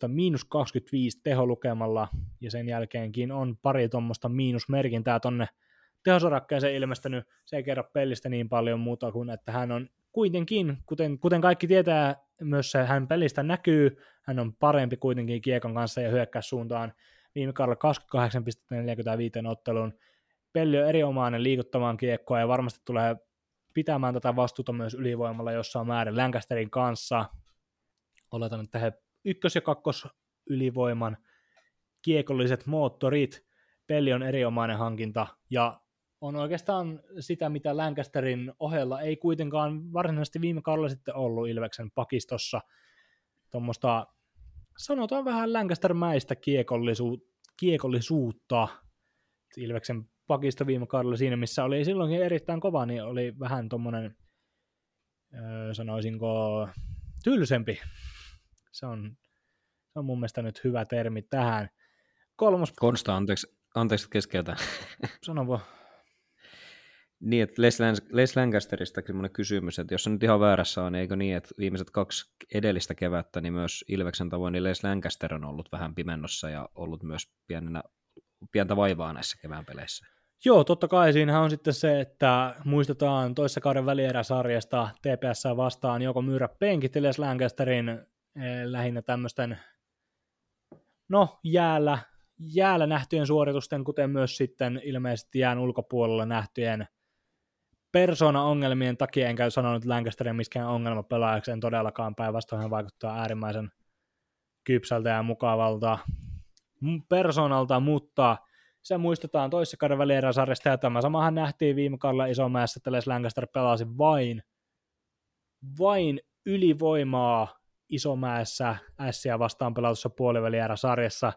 17-18 miinus 25 teholukemalla, ja sen jälkeenkin on pari tuommoista miinusmerkintää tonne tehosorakkeeseen ilmestynyt. Se ei kerro pellistä niin paljon muuta kuin, että hän on kuitenkin, kuten, kuten kaikki tietää, myös se hän pelistä näkyy, hän on parempi kuitenkin kiekon kanssa ja suuntaan. Viime kaudella 28,45 ottelun. Pelli on erinomainen liikuttamaan kiekkoa ja varmasti tulee pitämään tätä vastuuta myös ylivoimalla jossain määrin Lancasterin kanssa. Oletan, että he ykkös- ja kakkos ylivoiman kiekolliset moottorit. Peli on erinomainen hankinta ja on oikeastaan sitä, mitä Lancasterin ohella ei kuitenkaan varsinaisesti viime kaudella sitten ollut Ilveksen pakistossa. Tuommoista, sanotaan vähän Lancaster-mäistä kiekollisu- kiekollisuutta. Ilveksen pakisto viime kaudella siinä, missä oli silloinkin erittäin kova, niin oli vähän tuommoinen, öö, sanoisinko, tylsempi. Se on, se on mun mielestä nyt hyvä termi tähän. Kolmos... Konsta, anteeksi, anteeksi keskeytä. Sano vaan. Niin, että Les, Les Lancasterista semmoinen kysymys, että jos se nyt ihan väärässä on, niin eikö niin, että viimeiset kaksi edellistä kevättä, niin myös Ilveksen tavoin, niin Les Lancaster on ollut vähän pimennossa ja ollut myös pienenä, pientä vaivaa näissä kevään peleissä. Joo, totta kai siinähän on sitten se, että muistetaan toissa kauden välieräsarjasta TPS vastaan joko myyrä penkit Les Lancasterin eh, lähinnä tämmöisten no jäällä, jäällä nähtyjen suoritusten, kuten myös sitten ilmeisesti jään ulkopuolella nähtyjen persona-ongelmien takia en käy sanonut Lancasterin miskään ongelmapelaajaksi, en todellakaan. Päinvastoin hän vaikuttaa äärimmäisen kypsältä ja mukavalta persoonalta, mutta se muistetaan toisessa kauden välieräsarjasta, ja tämä samahan nähtiin viime kaudella Isomäessä, että Les Lancaster pelasi vain, vain ylivoimaa Isomäessä Ässiä vastaan pelatussa puolivälieräsarjassa.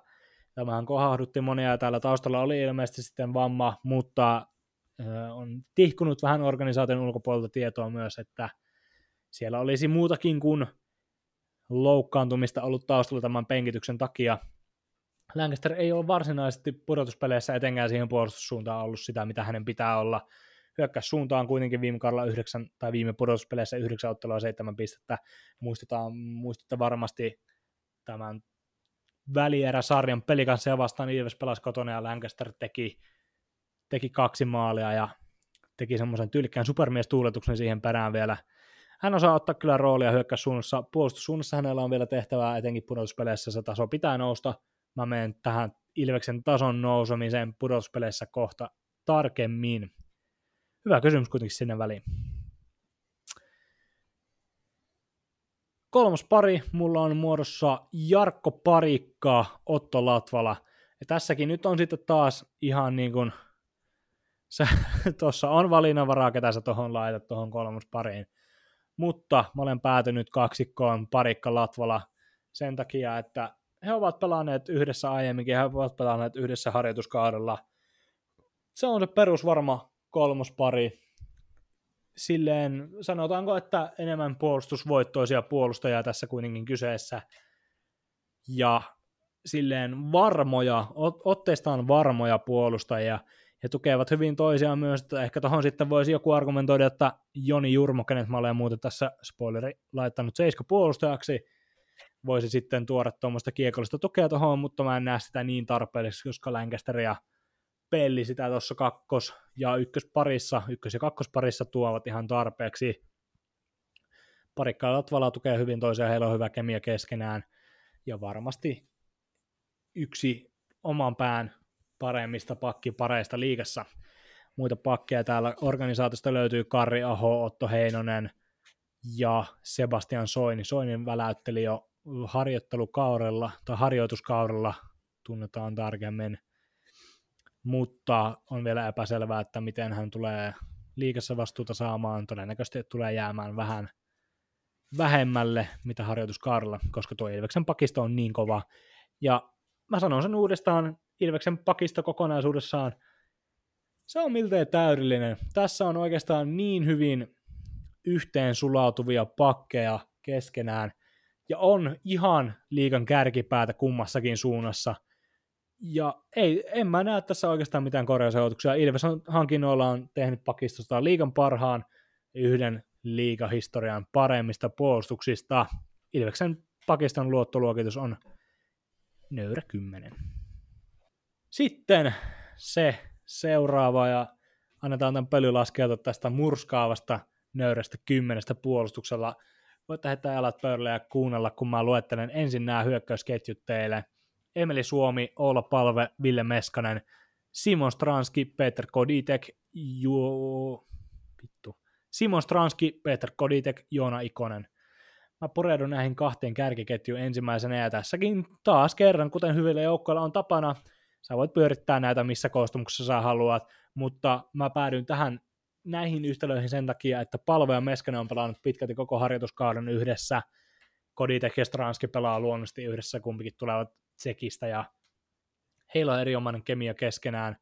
Tämähän kohahdutti monia, ja täällä taustalla oli ilmeisesti sitten vamma, mutta on tihkunut vähän organisaation ulkopuolelta tietoa myös, että siellä olisi muutakin kuin loukkaantumista ollut taustalla tämän penkityksen takia. Lancaster ei ole varsinaisesti pudotuspeleissä etenkään siihen puolustussuuntaan ollut sitä, mitä hänen pitää olla. suuntaan kuitenkin viime kaudella yhdeksän, tai viime pudotuspeleissä yhdeksän ottelua seitsemän pistettä. Muistetaan, muistatte varmasti tämän välieräsarjan pelikanssa vastaan Ilves pelasi kotona ja Lancaster teki teki kaksi maalia ja teki semmoisen tylkkään supermiestuuletuksen siihen perään vielä. Hän osaa ottaa kyllä roolia hyökkäyssuunnassa. Puolustussuunnassa hänellä on vielä tehtävää, etenkin pudotuspeleissä se taso pitää nousta. Mä menen tähän Ilveksen tason nousemiseen pudotuspeleissä kohta tarkemmin. Hyvä kysymys kuitenkin sinne väliin. Kolmas pari mulla on muodossa Jarkko Parikka, Otto Latvala. Ja tässäkin nyt on sitten taas ihan niin kuin – tuossa on valinnanvaraa, ketä sä tuohon laitat tuohon kolmospariin. Mutta mä olen päätynyt kaksikkoon parikka Latvala sen takia, että he ovat pelanneet yhdessä aiemminkin, he ovat pelanneet yhdessä harjoituskaudella. Se on se perusvarma kolmospari. Silleen sanotaanko, että enemmän puolustusvoittoisia puolustajia tässä kuitenkin kyseessä. Ja silleen varmoja, otteestaan varmoja puolustajia, he tukevat hyvin toisiaan myös, että ehkä tuohon sitten voisi joku argumentoida, että Joni Jurmo, kenet mä olen muuten tässä spoileri laittanut seiska puolustajaksi, voisi sitten tuoda tuommoista kiekollista tukea tuohon, mutta mä en näe sitä niin tarpeelliseksi, koska Lancaster ja Pelli sitä tuossa kakkos- ja ykkösparissa, ykkös- ja kakkosparissa tuovat ihan tarpeeksi. Parikka ja Latvala tukee hyvin toisiaan, heillä on hyvä kemia keskenään, ja varmasti yksi oman pään paremmista pakkipareista liigassa. Muita pakkeja täällä organisaatiosta löytyy Karri Aho, Otto Heinonen, ja Sebastian Soini. Soinin väläytteli jo harjoittelukaudella tai harjoituskaudella, tunnetaan tarkemmin, mutta on vielä epäselvää, että miten hän tulee liikassa vastuuta saamaan. Todennäköisesti tulee jäämään vähän vähemmälle, mitä harjoituskaudella, koska tuo Ilveksen pakisto on niin kova. Ja mä sanon sen uudestaan, Ilveksen pakisto kokonaisuudessaan, se on miltei täydellinen. Tässä on oikeastaan niin hyvin yhteen sulautuvia pakkeja keskenään, ja on ihan liikan kärkipäätä kummassakin suunnassa. Ja ei, en mä näe tässä oikeastaan mitään korjausajatuksia. Ilves on hankinnoillaan tehnyt pakistosta liikan parhaan yhden liigahistorian paremmista puolustuksista. Ilveksen pakiston luottoluokitus on nöyrä 10. Sitten se seuraava ja annetaan tämän pöly laskeutua tästä murskaavasta nöyrästä kymmenestä puolustuksella. Voitte heittää jalat pöydälle ja kuunnella, kun mä luettelen ensin nämä hyökkäysketjut teille. Emeli Suomi, Oula Palve, Ville Meskanen, Simon Stranski, Peter Koditek, Juo... Vittu. Simon Stranski, Peter Koditek, Joona Ikonen. Mä pureudun näihin kahteen kärkiketjuun ensimmäisenä ja tässäkin taas kerran, kuten hyvillä joukkoilla on tapana, sä voit pyörittää näitä missä koostumuksessa sä haluat, mutta mä päädyin tähän näihin yhtälöihin sen takia, että Palve ja Meskanen on pelannut pitkälti koko harjoituskauden yhdessä, Koditek ja Stranski pelaa luonnollisesti yhdessä, kumpikin tulevat Tsekistä ja heillä on erinomainen kemia keskenään,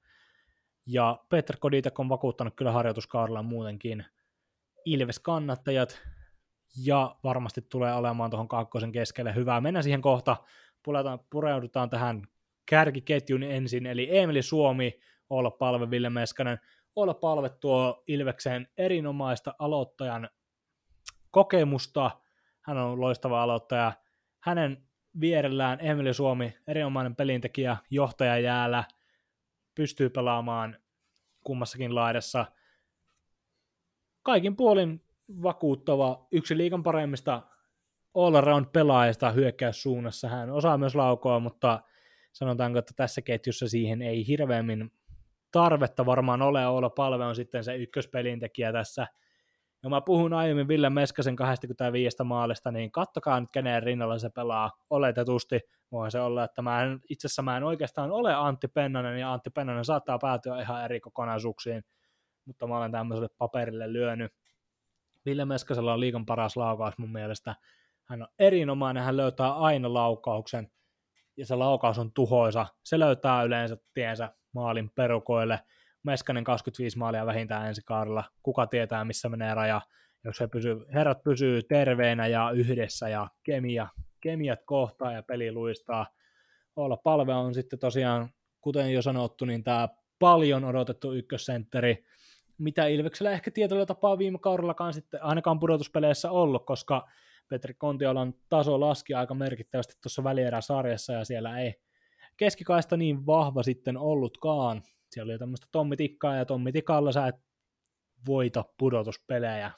ja Peter Koditek on vakuuttanut kyllä harjoituskaudella muutenkin Ilves-kannattajat, ja varmasti tulee olemaan tuohon kakkosen keskelle hyvää. Mennään siihen kohta, pureudutaan tähän kärkiketjun ensin, eli Emeli Suomi, olla palve Ville Meskanen, olla palve tuo Ilvekseen erinomaista aloittajan kokemusta, hän on loistava aloittaja, hänen vierellään Emeli Suomi, erinomainen pelintekijä, johtaja jäällä, pystyy pelaamaan kummassakin laidassa. Kaikin puolin vakuuttava, yksi liikan paremmista all-around pelaajista hyökkäyssuunnassa. Hän osaa myös laukoa, mutta sanotaanko, että tässä ketjussa siihen ei hirveämmin tarvetta varmaan ole. olla Palve on sitten se ykköspelintekijä tässä. Ja mä puhun aiemmin Ville Meskasen 25 maalista, niin kattokaa nyt kenen rinnalla se pelaa oletetusti. Voi se olla, että mä en, itse asiassa mä en oikeastaan ole Antti Pennanen, ja Antti Pennanen saattaa päätyä ihan eri kokonaisuuksiin, mutta mä olen tämmöiselle paperille lyönyt. Ville Meskasella on liikan paras laukaus mun mielestä. Hän on erinomainen, hän löytää aina laukauksen, ja se laukaus on tuhoisa. Se löytää yleensä tiensä maalin perukoille. Meskanen 25 maalia vähintään ensi kaudella. Kuka tietää, missä menee raja, jos he pysyy, herrat pysyy terveenä ja yhdessä ja kemia, kemiat kohtaa ja peli luistaa. Olla palve on sitten tosiaan, kuten jo sanottu, niin tämä paljon odotettu ykkössentteri, mitä Ilveksellä ehkä tietyllä tapaa viime kaudellakaan sitten ainakaan pudotuspeleissä ollut, koska Petri Kontiolan taso laski aika merkittävästi tuossa välieräsarjassa ja siellä ei keskikaista niin vahva sitten ollutkaan. Siellä oli tämmöistä Tommi Tikkaa ja Tommi Tikalla sä et voita pudotuspelejä.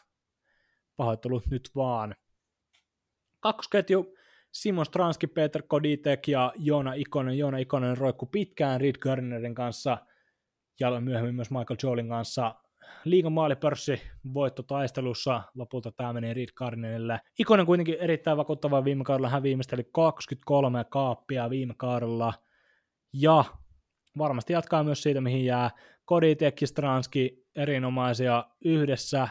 Pahoittelut nyt vaan. Kakkosketju Simon Stranski, Peter Koditek ja Joona Ikonen. Joona Ikonen roikku pitkään Reed Garnerin kanssa ja myöhemmin myös Michael Jolin kanssa liigan maalipörssi voittotaistelussa. Lopulta tämä meni Reed Garnerille. Ikonen kuitenkin erittäin vakuuttava viime kaudella. Hän viimeisteli 23 kaappia viime kaudella. Ja varmasti jatkaa myös siitä, mihin jää. Koditek Stranski erinomaisia yhdessä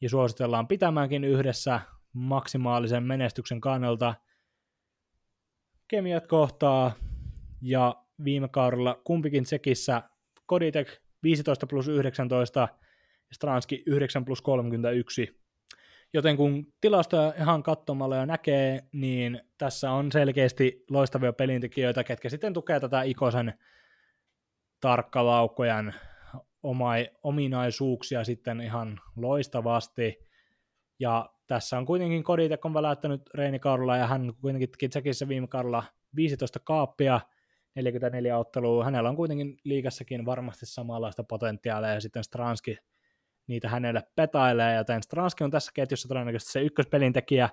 ja suositellaan pitämäänkin yhdessä maksimaalisen menestyksen kannalta. Kemiat kohtaa ja viime kaudella kumpikin sekissä Koditek 15 plus 19 Stranski 9 plus 31. Joten kun tilastoja ihan katsomalla ja näkee, niin tässä on selkeästi loistavia pelintekijöitä, ketkä sitten tukee tätä Ikosen tarkkalaukkojan omai, ominaisuuksia sitten ihan loistavasti. Ja tässä on kuitenkin Koditek on väläyttänyt Reini Kaudella ja hän kuitenkin Kitsäkissä viime kaudella 15 kaappia, 44 ottelua. Hänellä on kuitenkin liikassakin varmasti samanlaista potentiaalia ja sitten Stranski niitä hänelle petailee, joten Stranski on tässä ketjussa todennäköisesti se ykköspelintekijä,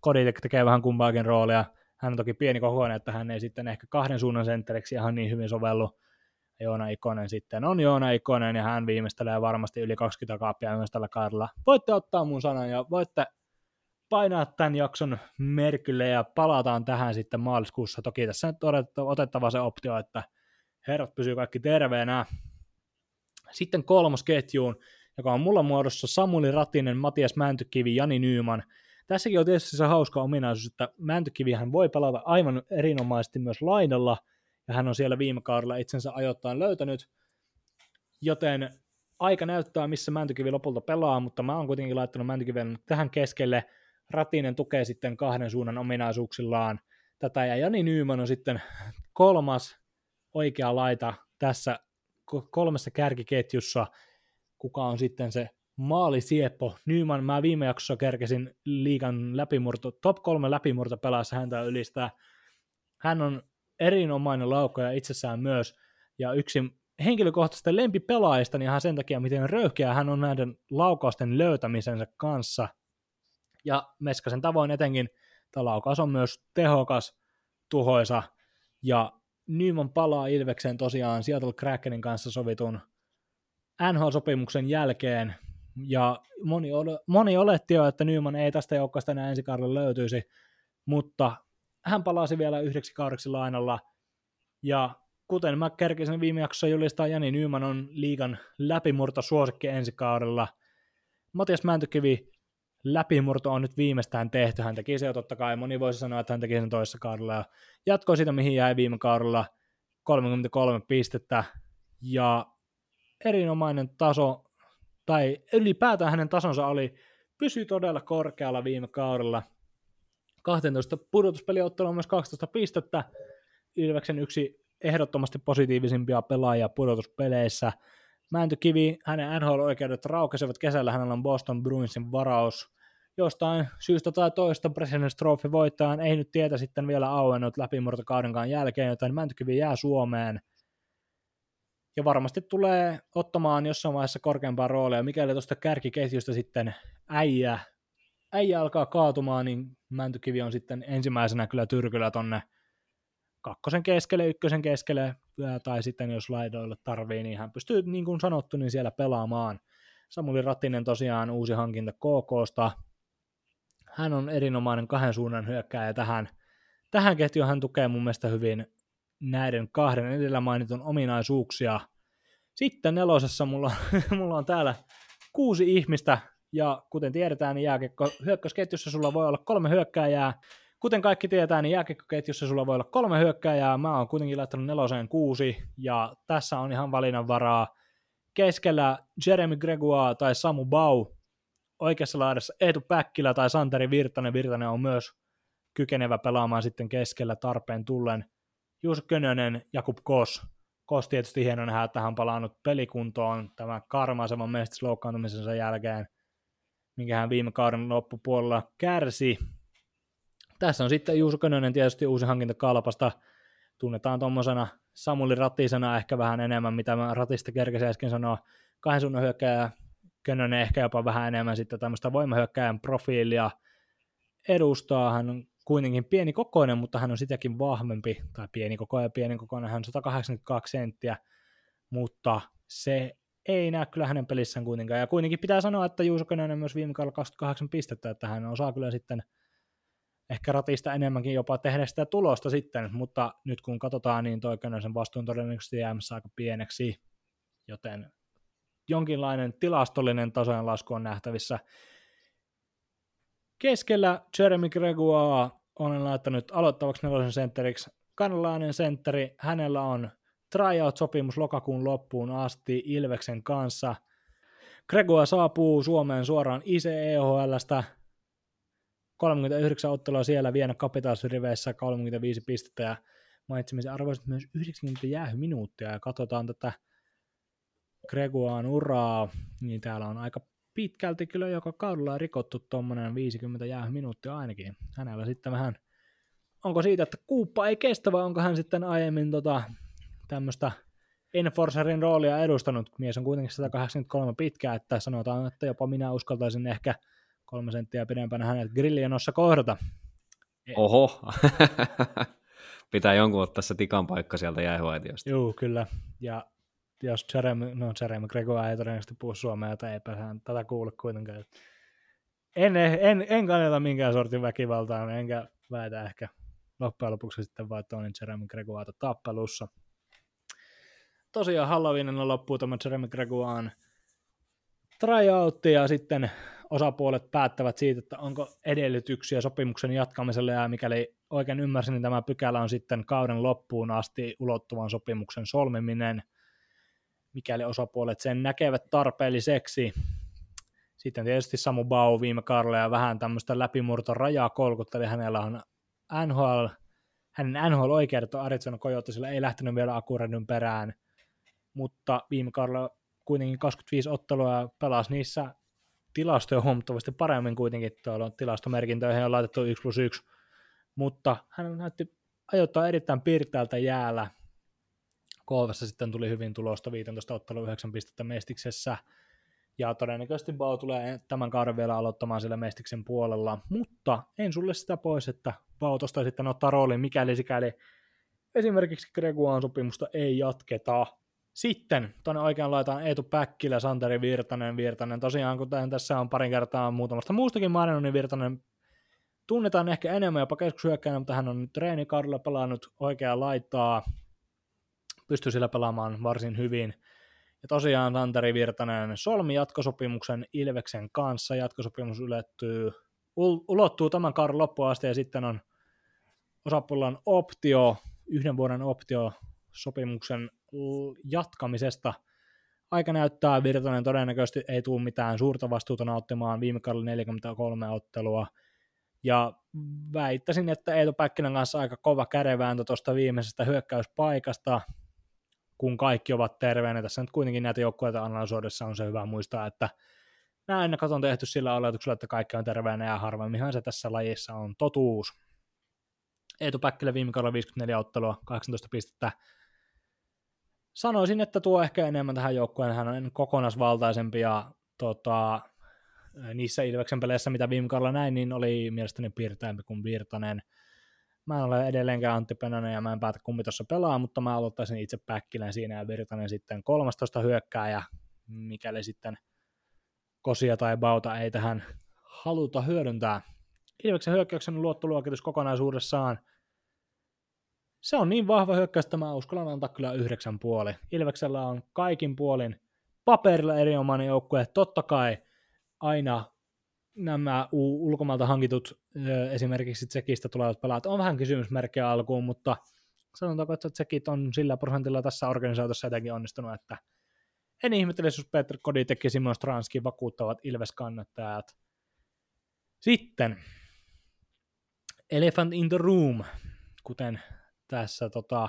Koditek tekee vähän kumpaakin roolia, hän on toki pieni kokoinen, että hän ei sitten ehkä kahden suunnan sentteriksi ihan niin hyvin sovellu, Joona Ikonen sitten on Joona Ikonen, ja hän viimeistelee varmasti yli 20 kaappia myös tällä kaudella. Voitte ottaa mun sanan, ja voitte painaa tämän jakson merkille, ja palataan tähän sitten maaliskuussa. Toki tässä on otettava se optio, että herrat pysyy kaikki terveenä. Sitten kolmosketjuun, joka on mulla muodossa Samuli Ratinen, Matias Mäntykivi, Jani Nyyman. Tässäkin on tietysti se hauska ominaisuus, että Mäntykivihän voi pelata aivan erinomaisesti myös laidalla, ja hän on siellä viime kaudella itsensä ajoittain löytänyt, joten aika näyttää, missä Mäntykivi lopulta pelaa, mutta mä oon kuitenkin laittanut Mäntykiven tähän keskelle. Ratinen tukee sitten kahden suunnan ominaisuuksillaan tätä, ja Jani Nyyman on sitten kolmas oikea laita tässä kolmessa kärkiketjussa, kuka on sitten se maalisieppo. Nyman, mä viime jaksossa kerkesin liikan läpimurto, top kolme läpimurto pelaassa häntä ylistää. Hän on erinomainen laukkaja itsessään myös, ja yksi henkilökohtaisista lempipelaajista niin ihan sen takia, miten röyhkeä hän on näiden laukausten löytämisensä kanssa. Ja Meskasen tavoin etenkin tämä laukaus on myös tehokas, tuhoisa, ja Nyman palaa Ilvekseen tosiaan Seattle Krakenin kanssa sovitun NHL-sopimuksen jälkeen, ja moni, ole, moni oletti jo, että Nyman ei tästä joukkoista enää ensi kaudella löytyisi, mutta hän palasi vielä yhdeksi kaudeksi lainalla, ja kuten mä kerkisin viime jaksossa julistaa, Jani Nyman on liigan läpimurto suosikki ensi kaudella. Matias Mäntykivi läpimurto on nyt viimeistään tehty. Hän teki se jo totta kai. Moni voisi sanoa, että hän teki sen toisessa kaudella ja jatkoi siitä, mihin jäi viime kaudella 33 pistettä ja erinomainen taso, tai ylipäätään hänen tasonsa oli, pysyi todella korkealla viime kaudella. 12 pudotuspeliottelua myös 12 pistettä. Ilveksen yksi ehdottomasti positiivisimpia pelaajia pudotuspeleissä. Mäntykivi, hänen NHL-oikeudet raukesivat kesällä, hänellä on Boston Bruinsin varaus. Jostain syystä tai toista President's Trophy voittajan ei nyt tietä sitten vielä auennut läpimurtokaudenkaan jälkeen, joten Mäntykivi jää Suomeen. Ja varmasti tulee ottamaan jossain vaiheessa korkeampaa roolia, mikäli tuosta kärkiketjusta sitten äijä, äijä alkaa kaatumaan, niin Mäntykivi on sitten ensimmäisenä kyllä tyrkyllä tonne kakkosen keskelle, ykkösen keskelle, tai sitten jos laidoilla tarvii, niin hän pystyy, niin kuin sanottu, niin siellä pelaamaan. Samuli Rattinen tosiaan uusi hankinta KKsta. Hän on erinomainen kahden suunnan hyökkääjä tähän, tähän ketjuun hän tukee mun mielestä hyvin näiden kahden edellä mainitun ominaisuuksia. Sitten nelosessa mulla, mulla on täällä kuusi ihmistä, ja kuten tiedetään, niin jääkiekko hyökkäysketjussa sulla voi olla kolme hyökkääjää, Kuten kaikki tietää, niin jääkiekkoketjussa sulla voi olla kolme hyökkääjää, mä oon kuitenkin laittanut neloseen kuusi, ja tässä on ihan valinnanvaraa. Keskellä Jeremy Gregoire tai Samu Bau, oikeassa laidassa Eetu Päkkilä tai Santeri Virtanen. Virtanen on myös kykenevä pelaamaan sitten keskellä tarpeen tullen. Juuso Könönen, Jakub Kos. Kos tietysti hieno nähdä, että hän on palannut pelikuntoon tämän karmaisevan mestisloukkaantumisensa jälkeen, minkä hän viime kauden loppupuolella kärsi tässä on sitten Juuso Könönen tietysti uusi hankinta Kalpasta. Tunnetaan tuommoisena Samuli Ratisena ehkä vähän enemmän, mitä mä Ratista kerkesin äsken sanoa. Kahden suunnan hyökkäjä Könönen ehkä jopa vähän enemmän sitten tämmöistä voimahyökkäjän profiilia edustaa. Hän on kuitenkin pieni kokoinen, mutta hän on sitäkin vahvempi, tai pieni koko ja pieni kokoinen, hän on 182 senttiä, mutta se ei näe kyllä hänen pelissään kuitenkaan. Ja kuitenkin pitää sanoa, että Juuso Könönen myös viime kaudella 28 pistettä, että hän osaa kyllä sitten – ehkä ratista enemmänkin jopa tehdä sitä tulosta sitten, mutta nyt kun katsotaan, niin toi Könösen vastuun todennäköisesti jäämässä aika pieneksi, joten jonkinlainen tilastollinen tasojen lasku on nähtävissä. Keskellä Jeremy Gregoire on laittanut aloittavaksi nelosen sentteriksi kanalainen sentteri. Hänellä on tryout-sopimus lokakuun loppuun asti Ilveksen kanssa. Gregoire saapuu Suomeen suoraan ICEHLstä 39 ottelua siellä Vienna Capitals-riveissä, 35 pistettä ja mainitsemisen arvoiset myös 90 jäähyminuuttia ja katsotaan tätä Gregoan uraa, niin täällä on aika pitkälti kyllä joka kaudella rikottu tuommoinen 50 jäähyminuuttia ainakin. Hänellä sitten vähän, onko siitä, että kuuppa ei kestä vai onko hän sitten aiemmin tota, tämmöistä Enforcerin roolia edustanut. Mies on kuitenkin 183 pitkää, että sanotaan, että jopa minä uskaltaisin ehkä kolme senttiä pidempänä hänet grillionossa kohdata. Oho, Pitää jonkun ottaa se tikan paikka sieltä jäähuaitiosta. Joo, kyllä. Ja jos Jeremy, no Jeremy Gregoire ei todennäköisesti puhu suomea, tai eipä hän tätä kuule kuitenkaan. En, en, en kannata minkään sortin väkivaltaa, enkä väitä ehkä loppujen lopuksi sitten vaan toinen Jeremy Gregoire tappelussa. Tosiaan Halloweenina loppuu tämä Jeremy Gregoire tryoutti ja sitten osapuolet päättävät siitä, että onko edellytyksiä sopimuksen jatkamiselle ja mikäli oikein ymmärsin, niin tämä pykälä on sitten kauden loppuun asti ulottuvan sopimuksen solmiminen, mikäli osapuolet sen näkevät tarpeelliseksi. Sitten tietysti Samu Bau viime kaudella ja vähän tämmöistä läpimurto rajaa kolkutteli, hänellä on NHL, hänen NHL-oikeudet on Arizona Coyotesilla, ei lähtenyt vielä Akuredyn perään, mutta viime kaudella kuitenkin 25 ottelua ja pelasi niissä tilastoja huomattavasti paremmin kuitenkin tuolla tilastomerkintöihin on laitettu 1 plus 1, mutta hän näytti ajoittaa erittäin piirtäältä jäällä. KVssa sitten tuli hyvin tulosta 15 ottelu 9 pistettä Mestiksessä, ja todennäköisesti Bau tulee tämän kauden vielä aloittamaan sillä Mestiksen puolella, mutta en sulle sitä pois, että Bau tuosta sitten ottaa roolin, mikäli sikäli esimerkiksi Greguan sopimusta ei jatketa. Sitten tuonne oikean laitaan Eetu Päkkilä, Santeri Virtanen, Virtanen. Tosiaan, kuten tässä on parin kertaa muutamasta muustakin maininnut, niin Virtanen tunnetaan ehkä enemmän jopa keskushyökkäjänä, mutta hän on nyt treenikaudella pelannut oikeaa laitaa, pystyy sillä pelaamaan varsin hyvin. Ja tosiaan Santeri Virtanen solmi jatkosopimuksen Ilveksen kanssa. Jatkosopimus ylettyy, ulottuu tämän kauden loppuun asti ja sitten on osapuolella optio, yhden vuoden optio sopimuksen jatkamisesta. Aika näyttää, Virtanen todennäköisesti ei tule mitään suurta vastuuta nauttimaan viime kaudella 43 ottelua. Ja väittäisin, että Eetu Päkkinen kanssa aika kova kädevääntö tuosta viimeisestä hyökkäyspaikasta, kun kaikki ovat terveenä. Tässä nyt kuitenkin näitä joukkueita analysoidessa on se hyvä muistaa, että nämä ennakot on tehty sillä oletuksella, että kaikki on terveenä ja harvemminhan se tässä lajissa on totuus. Eetu Päkkilä viime kaudella 54 ottelua, 18 pistettä, sanoisin, että tuo ehkä enemmän tähän joukkueen, hän on kokonaisvaltaisempi ja tota, niissä Ilveksen peleissä, mitä viime kaudella näin, niin oli mielestäni piirteämpi kuin Virtanen. Mä en ole edelleenkään Antti Penänen ja mä en päätä kumpi tuossa pelaa, mutta mä aloittaisin itse Päkkilän siinä ja Virtanen sitten 13 hyökkääjä, mikäli sitten Kosia tai Bauta ei tähän haluta hyödyntää. Ilveksen hyökkäyksen luottoluokitus kokonaisuudessaan se on niin vahva hyökkäys, että mä uskallan antaa kyllä yhdeksän puoli. Ilveksellä on kaikin puolin paperilla erinomainen joukkue. Totta kai aina nämä ulkomailta hankitut esimerkiksi Tsekistä tulevat pelaat on vähän kysymysmerkkejä alkuun, mutta sanotaanko, että Tsekit on sillä prosentilla tässä organisaatiossa jotenkin onnistunut, että en ihmettelisi, jos Petr Koditek ja Simon Stranski vakuuttavat Ilves-kannattajat. Sitten Elephant in the Room, kuten tässä tota,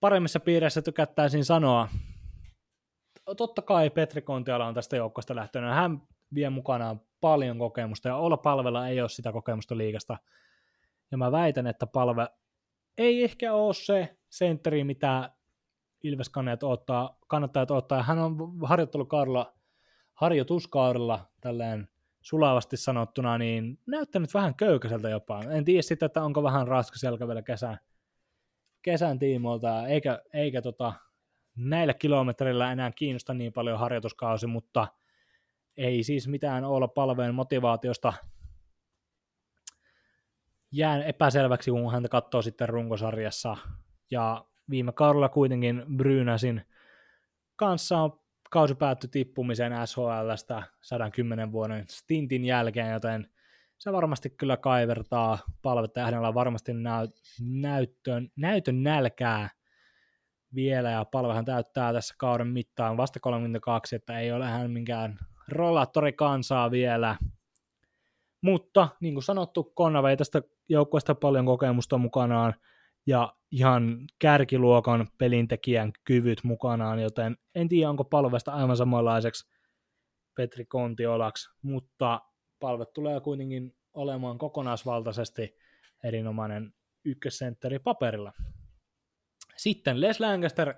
paremmissa piireissä tykättäisiin sanoa. Totta kai Petri Kontiala on tästä joukkosta lähtönyt. Hän vie mukanaan paljon kokemusta ja olla palvella ei ole sitä kokemusta liikasta. Ja mä väitän, että palve ei ehkä ole se sentteri, mitä Ilves ottaa, kannattajat ottaa. Hän on harjoittelukaudella, harjoituskaudella tälleen sulavasti sanottuna, niin näyttänyt vähän köykäiseltä jopa. En tiedä sitten, että onko vähän raskas jalka vielä kesän, kesän tiimoilta, eikä, eikä tota, näillä kilometrillä enää kiinnosta niin paljon harjoituskausi, mutta ei siis mitään olla palveen motivaatiosta jää epäselväksi, kun häntä katsoo sitten runkosarjassa. Ja viime kaudella kuitenkin Brynäsin kanssa on kausi päättyi tippumiseen SHLstä 110 vuoden stintin jälkeen, joten se varmasti kyllä kaivertaa palvetta ja hänellä on varmasti näytön, näytön nälkää vielä ja palvehan täyttää tässä kauden mittaan vasta 32, että ei ole hän minkään rollaattori kansaa vielä. Mutta niin kuin sanottu, Konna vei tästä joukkueesta paljon kokemusta mukanaan ja ihan kärkiluokan pelintekijän kyvyt mukanaan, joten en tiedä onko palvesta aivan samanlaiseksi Petri Kontiolaksi, mutta palvet tulee kuitenkin olemaan kokonaisvaltaisesti erinomainen ykkössentteri paperilla. Sitten Les Lancaster,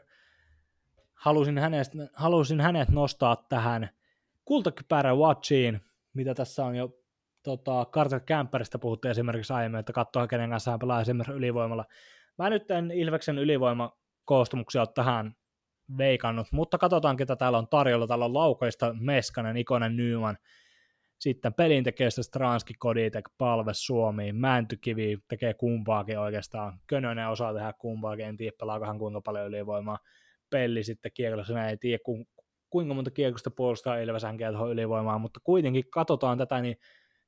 halusin hänet, halusin hänet nostaa tähän kultakypärä Watchiin, mitä tässä on jo tota, Carter Camperista puhuttiin esimerkiksi aiemmin, että katsoa kenen kanssa hän pelaa esimerkiksi ylivoimalla. Mä nyt en Ilveksen ylivoimakoostumuksia ole tähän veikannut, mutta katsotaan, ketä täällä on tarjolla. Täällä on Laukaista, Meskanen, Ikonen, Nyman, sitten pelintekijöistä Stranski, Koditek, Palve, Suomi, Mäntykivi tekee kumpaakin oikeastaan. Könönen osaa tehdä kumpaakin, en tiedä pelaakohan kuinka paljon ylivoimaa. Pelli sitten kiekolla, ei tiedä kuinka monta kiekosta puolustaa Ilves tuohon ylivoimaa, mutta kuitenkin katsotaan tätä, niin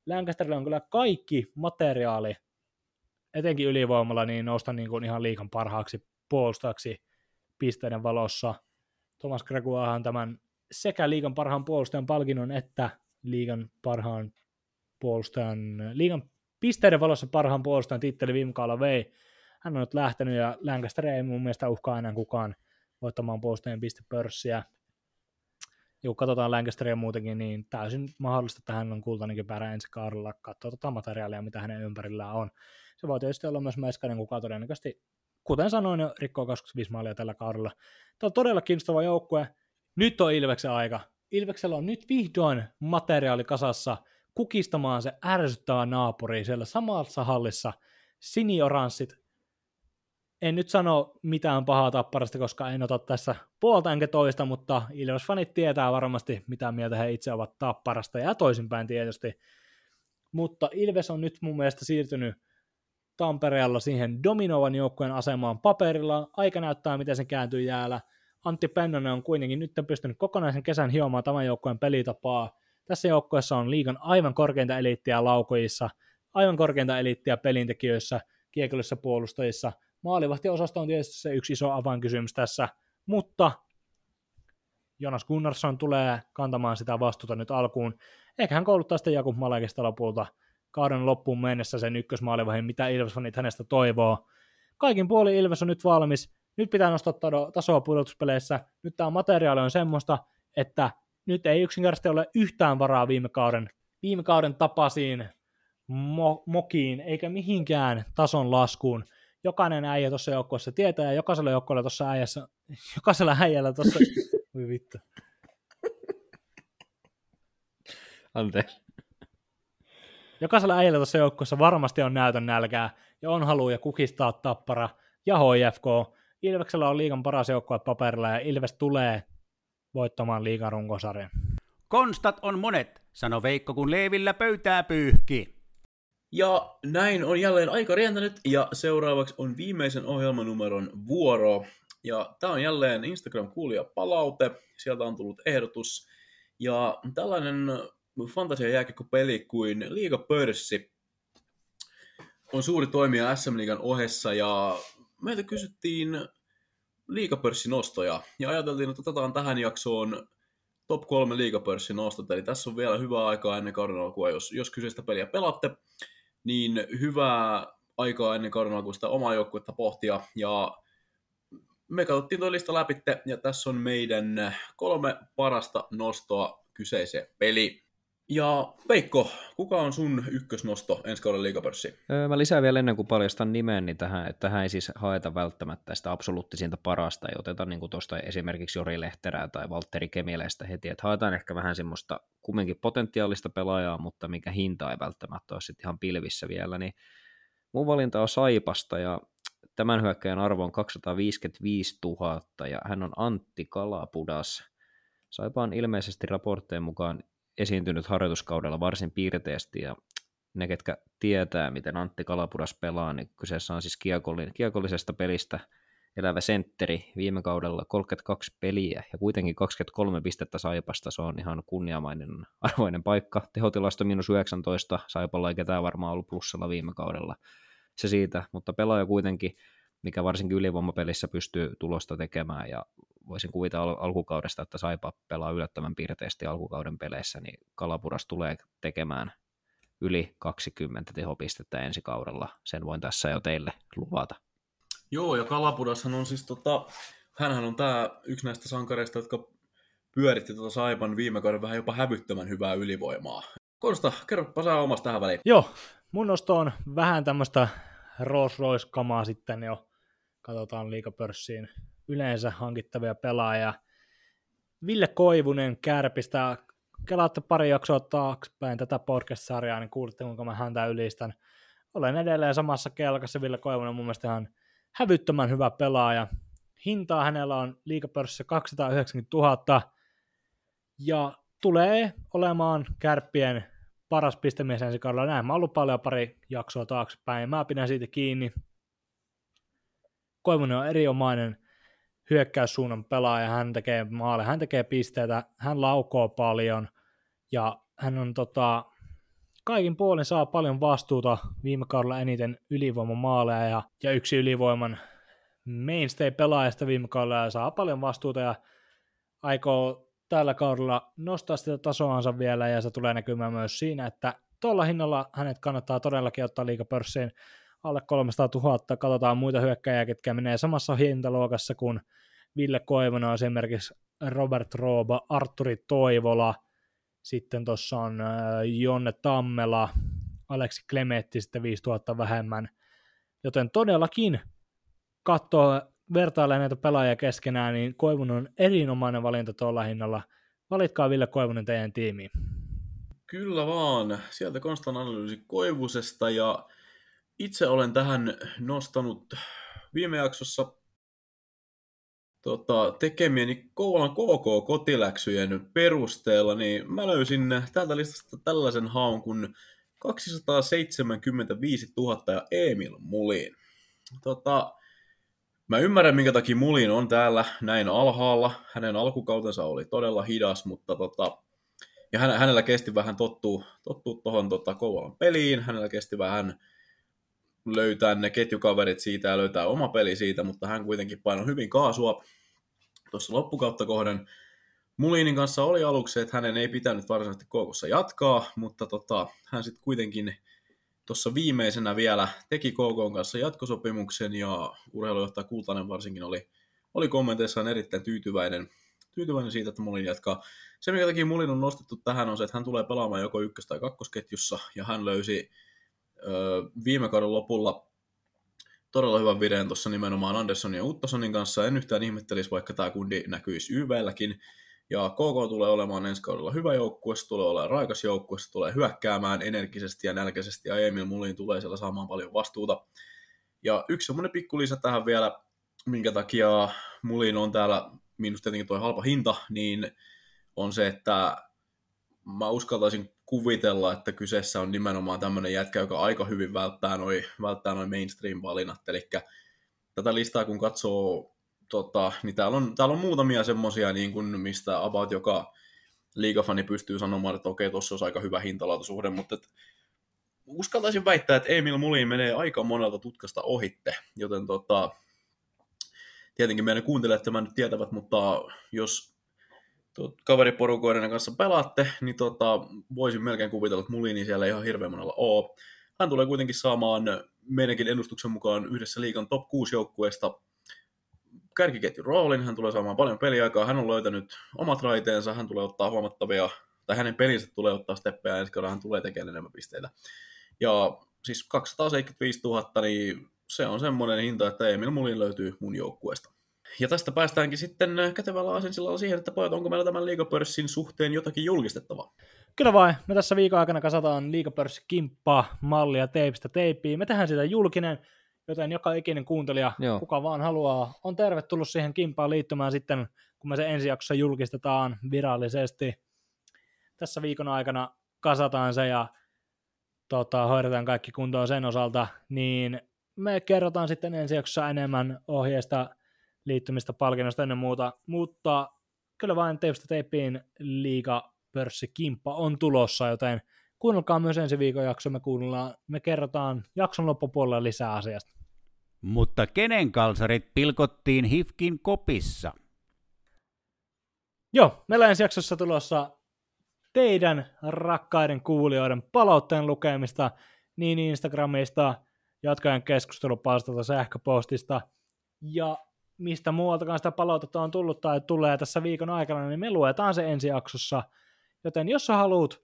Lancasterille on kyllä kaikki materiaali, etenkin ylivoimalla, niin nousta niin kuin ihan liikan parhaaksi puolustajaksi pisteiden valossa. Thomas Gregoahan tämän sekä liikan parhaan puolustajan palkinnon että liigan parhaan puolustajan, liigan pisteiden valossa parhaan puolustajan titteli viime kaudella vei. Hän on nyt lähtenyt ja Lancaster ei mun mielestä uhkaa enää kukaan voittamaan puolustajien pistepörssiä. Kun katsotaan Lancasteria muutenkin, niin täysin mahdollista, että hän on kultainenkin perä ensi kaudella. Katsoa tota materiaalia, mitä hänen ympärillään on. Se voi tietysti olla myös Meskanen, kuka todennäköisesti, kuten sanoin, jo rikkoo 25 maalia tällä kaudella. Tämä on todella kiinnostava joukkue. Nyt on Ilveksen aika. Ilveksellä on nyt vihdoin materiaali kasassa kukistamaan se ärsyttävä naapuri siellä samassa hallissa. Sinioranssit. En nyt sano mitään pahaa tapparasta, koska en ota tässä puolta enkä toista, mutta Ilves-fanit tietää varmasti, mitä mieltä he itse ovat tapparasta ja toisinpäin tietysti. Mutta Ilves on nyt mun mielestä siirtynyt Tampereella siihen dominoivan joukkueen asemaan paperilla. Aika näyttää, miten se kääntyy jäällä. Antti Pennonen on kuitenkin nyt pystynyt kokonaisen kesän hiomaan tämän joukkueen pelitapaa. Tässä joukkueessa on liigan aivan korkeinta eliittiä laukojissa, aivan korkeinta eliittiä pelintekijöissä, kiekollisissa puolustajissa. Maalivahtiosasto on tietysti se yksi iso avainkysymys tässä, mutta Jonas Gunnarsson tulee kantamaan sitä vastuuta nyt alkuun. Ehkä hän kouluttaa sitten Jakub Malekista lopulta kauden loppuun mennessä sen ykkösmaalivahin, mitä Ilves hänestä toivoo. Kaikin puoli Ilves on nyt valmis. Nyt pitää nostaa tasoa pudotuspeleissä. Nyt tämä materiaali on semmoista, että nyt ei yksinkertaisesti ole yhtään varaa viime kauden, viime kauden tapasiin mo- mokiin, eikä mihinkään tason laskuun. Jokainen äijä tuossa joukkueessa tietää, ja jokaisella joukkueella tuossa äijässä, jokaisella äijällä tuossa, voi vittu. Anteeksi. Jokaisella äijällä tuossa joukkueessa varmasti on näytön nälkää, ja on haluja kukistaa tappara ja HFK. Ilveksellä on liigan paras joukkue paperilla, ja Ilves tulee voittamaan liigan runkosarjan. Konstat on monet, sano Veikko, kun Leevillä pöytää pyyhki. Ja näin on jälleen aika rientänyt, ja seuraavaksi on viimeisen ohjelmanumeron vuoro. Ja tämä on jälleen Instagram-kuulija palaute, sieltä on tullut ehdotus. Ja tällainen fantasia peli kuin Liiga Pörssi on suuri toimija SM-liigan ohessa, ja meiltä kysyttiin liigapörssin nostoja, ja ajateltiin, että otetaan tähän jaksoon top kolme liigapörssin nostot, eli tässä on vielä hyvää aikaa ennen kauden alkua, jos, jos kyseistä peliä pelaatte, niin hyvää aikaa ennen kauden alkua sitä omaa joukkuetta pohtia, ja me katsottiin tuo lista läpi, ja tässä on meidän kolme parasta nostoa kyseiseen peliin. Ja Veikko, kuka on sun ykkösnosto ensi kauden liigapörssi? Öö, mä lisään vielä ennen kuin paljastan nimen, niin tähän, että tähän ei siis haeta välttämättä sitä absoluuttisinta parasta, ei oteta niin tuosta esimerkiksi Jori Lehterää tai Valtteri Kemiläistä heti, että haetaan ehkä vähän semmoista kumminkin potentiaalista pelaajaa, mutta mikä hinta ei välttämättä ole sitten ihan pilvissä vielä, niin mun valinta on Saipasta ja tämän hyökkäjän arvo on 255 000 ja hän on Antti Kalapudas. Saipa on ilmeisesti raportteen mukaan esiintynyt harjoituskaudella varsin piirteesti ja ne, ketkä tietää, miten Antti Kalapuras pelaa, niin kyseessä on siis kiekollisesta pelistä elävä sentteri viime kaudella 32 peliä ja kuitenkin 23 pistettä Saipasta, se on ihan kunniamainen arvoinen paikka. Tehotilasto minus 19, Saipalla ei ketään varmaan ollut plussalla viime kaudella. Se siitä, mutta pelaaja kuitenkin, mikä varsinkin ylivoimapelissä pystyy tulosta tekemään ja voisin kuvitella al- alkukaudesta, että Saipa pelaa yllättävän piirteisesti alkukauden peleissä, niin Kalapuras tulee tekemään yli 20 tehopistettä ensi kaudella. Sen voin tässä jo teille luvata. Joo, ja Kalapudashan on siis tota, hänhän on tämä yksi näistä sankareista, jotka pyöritti tuota Saipan viime kauden vähän jopa hävyttömän hyvää ylivoimaa. Konsta, kerropa sä omasta tähän väliin. Joo, mun nosto on vähän tämmöistä Rolls Royce-kamaa sitten jo, katsotaan liikapörssiin yleensä hankittavia pelaajia. Ville Koivunen Kärpistä kelaatte pari jaksoa taaksepäin tätä podcast-sarjaa, niin kuulitte, kuinka mä häntä ylistän. Olen edelleen samassa kelkassa, Ville Koivunen mun mielestä ihan hävyttömän hyvä pelaaja. Hintaa hänellä on liikapörssissä 290 000, ja tulee olemaan kärppien paras pistemies ensi kaudella. Näin mä ollut paljon pari jaksoa taaksepäin, mä pidän siitä kiinni. Koivunen on erinomainen hyökkäyssuunnan pelaaja, hän tekee maale, hän tekee pisteitä, hän laukoo paljon, ja hän on tota, kaikin puolin saa paljon vastuuta viime kaudella eniten ylivoimamaaleja ja, ja yksi ylivoiman mainstay-pelaajasta viime kaudella ja saa paljon vastuuta ja aikoo tällä kaudella nostaa sitä tasoansa vielä ja se tulee näkymään myös siinä, että tuolla hinnalla hänet kannattaa todellakin ottaa liikapörssiin alle 300 000. Katsotaan muita hyökkäjiä, ketkä menee samassa hintaluokassa kuin Ville Koivonen, esimerkiksi Robert Rooba, Arturi Toivola, sitten tuossa on äh, Jonne Tammela, Aleksi Klemetti sitten 5000 vähemmän, joten todellakin katsoo vertailee näitä pelaajia keskenään, niin Koivunen on erinomainen valinta tuolla hinnalla. Valitkaa Ville Koivunen teidän tiimiin. Kyllä vaan. Sieltä Konstan analyysi Koivusesta ja itse olen tähän nostanut viime jaksossa tota, tekemieni Kouvolan KK-kotiläksyjen perusteella, niin mä löysin täältä listasta tällaisen haun kuin 275 000 ja Emil Mulin. Tota, mä ymmärrän, minkä takia Mulin on täällä näin alhaalla. Hänen alkukautensa oli todella hidas, mutta tota, ja hänellä kesti vähän tottua, tottua tuohon tota, Kouvolan peliin, hänellä kesti vähän löytää ne ketjukaverit siitä ja löytää oma peli siitä, mutta hän kuitenkin painoi hyvin kaasua tuossa loppukautta kohden. Mulinin kanssa oli aluksi, että hänen ei pitänyt varsinaisesti koukossa jatkaa, mutta tota, hän sitten kuitenkin tuossa viimeisenä vielä teki KK kanssa jatkosopimuksen ja urheilujohtaja Kultanen varsinkin oli, oli kommenteissaan erittäin tyytyväinen, tyytyväinen siitä, että Mulin jatkaa. Se, minkä takia Mulin on nostettu tähän, on se, että hän tulee pelaamaan joko ykkös- tai kakkosketjussa ja hän löysi viime kauden lopulla todella hyvän videon tuossa nimenomaan Anderssonin ja Uttosonin kanssa. En yhtään ihmettelisi, vaikka tämä kundi näkyisi YVlläkin. Ja KK tulee olemaan ensi kaudella hyvä joukkue, se tulee olemaan raikas joukkue, se tulee hyökkäämään energisesti ja nälkäisesti, ja Emil Mulin tulee siellä saamaan paljon vastuuta. Ja yksi semmoinen pikku lisä tähän vielä, minkä takia Mulin on täällä, miinus tietenkin tuo halpa hinta, niin on se, että mä uskaltaisin kuvitella, että kyseessä on nimenomaan tämmöinen jätkä, joka aika hyvin välttää noin välttää noi mainstream-valinnat. Eli tätä listaa kun katsoo, tota, niin täällä on, täällä on muutamia semmosia, niin mistä about joka liigafani pystyy sanomaan, että okei, tuossa olisi aika hyvä hintalaatusuhde, mutta et, uskaltaisin väittää, että Emil Mulin menee aika monelta tutkasta ohitte, joten tota, tietenkin meidän kuuntelijat tämän tietävät, mutta jos kaveriporukoiden kanssa pelaatte, niin tota, voisin melkein kuvitella, että Mulini siellä ihan hirveän monella oo. Hän tulee kuitenkin saamaan meidänkin ennustuksen mukaan yhdessä liikan top 6 joukkueesta kärkiketjun roolin, hän tulee saamaan paljon peliaikaa, hän on löytänyt omat raiteensa, hän tulee ottaa huomattavia, tai hänen pelinsä tulee ottaa steppejä ensi kerralla, hän tulee tekemään enemmän pisteitä. Ja siis 275 000, niin se on semmoinen hinta, että Emil Mulin löytyy mun joukkueesta. Ja tästä päästäänkin sitten äh, kätevällä asensilla siihen, että pojat, onko meillä tämän liikapörssin suhteen jotakin julkistettavaa? Kyllä vain. Me tässä viikon aikana kasataan liikapörssikimppaa, mallia teipistä teippiin. Me tehdään sitä julkinen, joten joka ikinen kuuntelija, Joo. kuka vaan haluaa, on tervetullut siihen kimpaan liittymään sitten, kun me se ensi jaksossa julkistetaan virallisesti. Tässä viikon aikana kasataan se ja tota, hoidetaan kaikki kuntoon sen osalta, niin me kerrotaan sitten ensi jaksossa enemmän ohjeesta liittymistä palkinnosta ennen muuta, mutta kyllä vain teipistä teippiin liiga pörssikimppa on tulossa, joten kuunnelkaa myös ensi viikon jakso, me kuunnellaan, me kerrotaan jakson loppupuolella lisää asiasta. Mutta kenen kalsarit pilkottiin Hifkin kopissa? Joo, meillä ensi jaksossa tulossa teidän rakkaiden kuulijoiden palautteen lukemista niin Instagramista, jatkajan keskustelupalstalta sähköpostista ja mistä muualtakaan sitä palautetta on tullut tai tulee tässä viikon aikana, niin me luetaan se ensi jaksossa. Joten jos sä haluat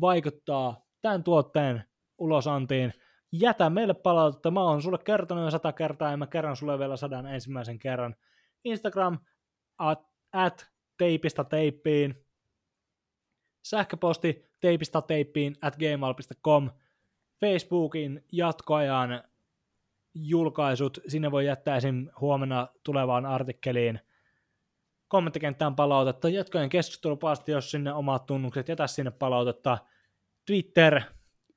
vaikuttaa tämän tuotteen ulosantiin, jätä meille palautetta. Mä oon sulle kertonut jo sata kertaa ja mä kerron sulle vielä sadan ensimmäisen kerran. Instagram at, at teipistä teippiin. sähköposti teipistä teippiin at gmail.com, Facebookin jatkoajan julkaisut, sinne voi jättää esim. huomenna tulevaan artikkeliin kommenttikenttään palautetta, jatkojen keskustelupasti, jos sinne omat tunnukset, jätä sinne palautetta, Twitter,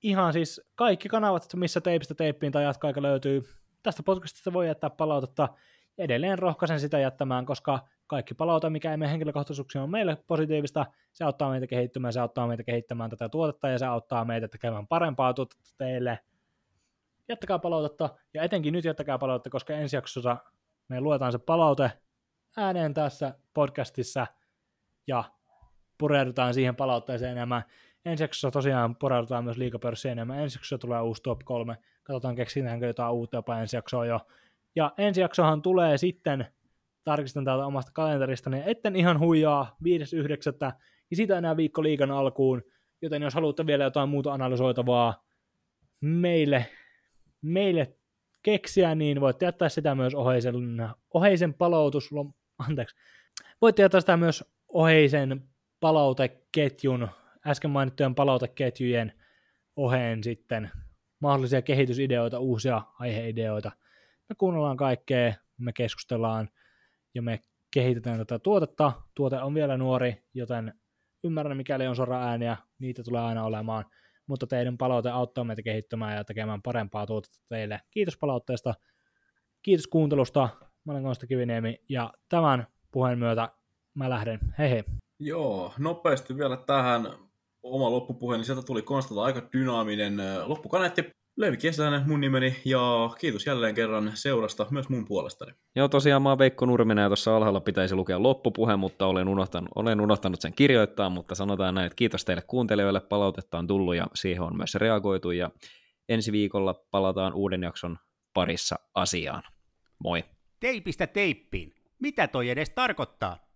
ihan siis kaikki kanavat, missä teipistä teippiin tai jatkoaika löytyy. Tästä podcastista voi jättää palautetta. Edelleen rohkaisen sitä jättämään, koska kaikki palaute, mikä ei meidän henkilökohtaisuuksia on meille positiivista, se auttaa meitä kehittymään, se auttaa meitä kehittämään tätä tuotetta ja se auttaa meitä tekemään parempaa tuotetta teille. Jättäkää palautetta ja etenkin nyt jättäkää palautetta, koska ensi jaksossa me luetaan se palaute ääneen tässä podcastissa ja pureudutaan siihen palautteeseen enemmän. Ensi jaksossa tosiaan pureudutaan myös liikapörssiin enemmän. Ensi jaksossa tulee uusi top 3. Katsotaan, keksitäänkö jotain uutta jopa ensi jaksoa jo. Ja ensi jaksohan tulee sitten, tarkistan täältä omasta kalenteristani, etten ihan huijaa 5.9. Ja siitä enää viikko liikan alkuun, joten jos haluatte vielä jotain muuta analysoitavaa meille, meille keksiä, niin voitte jättää sitä myös oheisen, oheisen palautus, anteeksi, voitte jättää sitä myös oheisen palauteketjun, äsken mainittujen palauteketjujen oheen sitten mahdollisia kehitysideoita, uusia aiheideoita. Me kuunnellaan kaikkea, me keskustellaan ja me kehitetään tätä tuotetta. Tuote on vielä nuori, joten ymmärrän mikäli on sora ääniä, niitä tulee aina olemaan, mutta teidän palaute auttaa meitä kehittämään ja tekemään parempaa tuotetta teille. Kiitos palautteesta, kiitos kuuntelusta, mä olen Konsta Kiviniemi ja tämän puheen myötä mä lähden. Hei hei. Joo, nopeasti vielä tähän oma loppupuhe, niin sieltä tuli Konstalta aika dynaaminen loppukaneetti. Levi Kesänen mun nimeni ja kiitos jälleen kerran seurasta myös mun puolestani. Joo, tosiaan mä oon Veikko Nurminen ja tuossa alhaalla pitäisi lukea loppupuhe, mutta olen unohtanut, olen unohtanut sen kirjoittaa, mutta sanotaan näin, että kiitos teille kuuntelijoille, palautetta on tullut ja siihen on myös reagoitu ja ensi viikolla palataan uuden jakson parissa asiaan. Moi! Teipistä teippiin. Mitä toi edes tarkoittaa?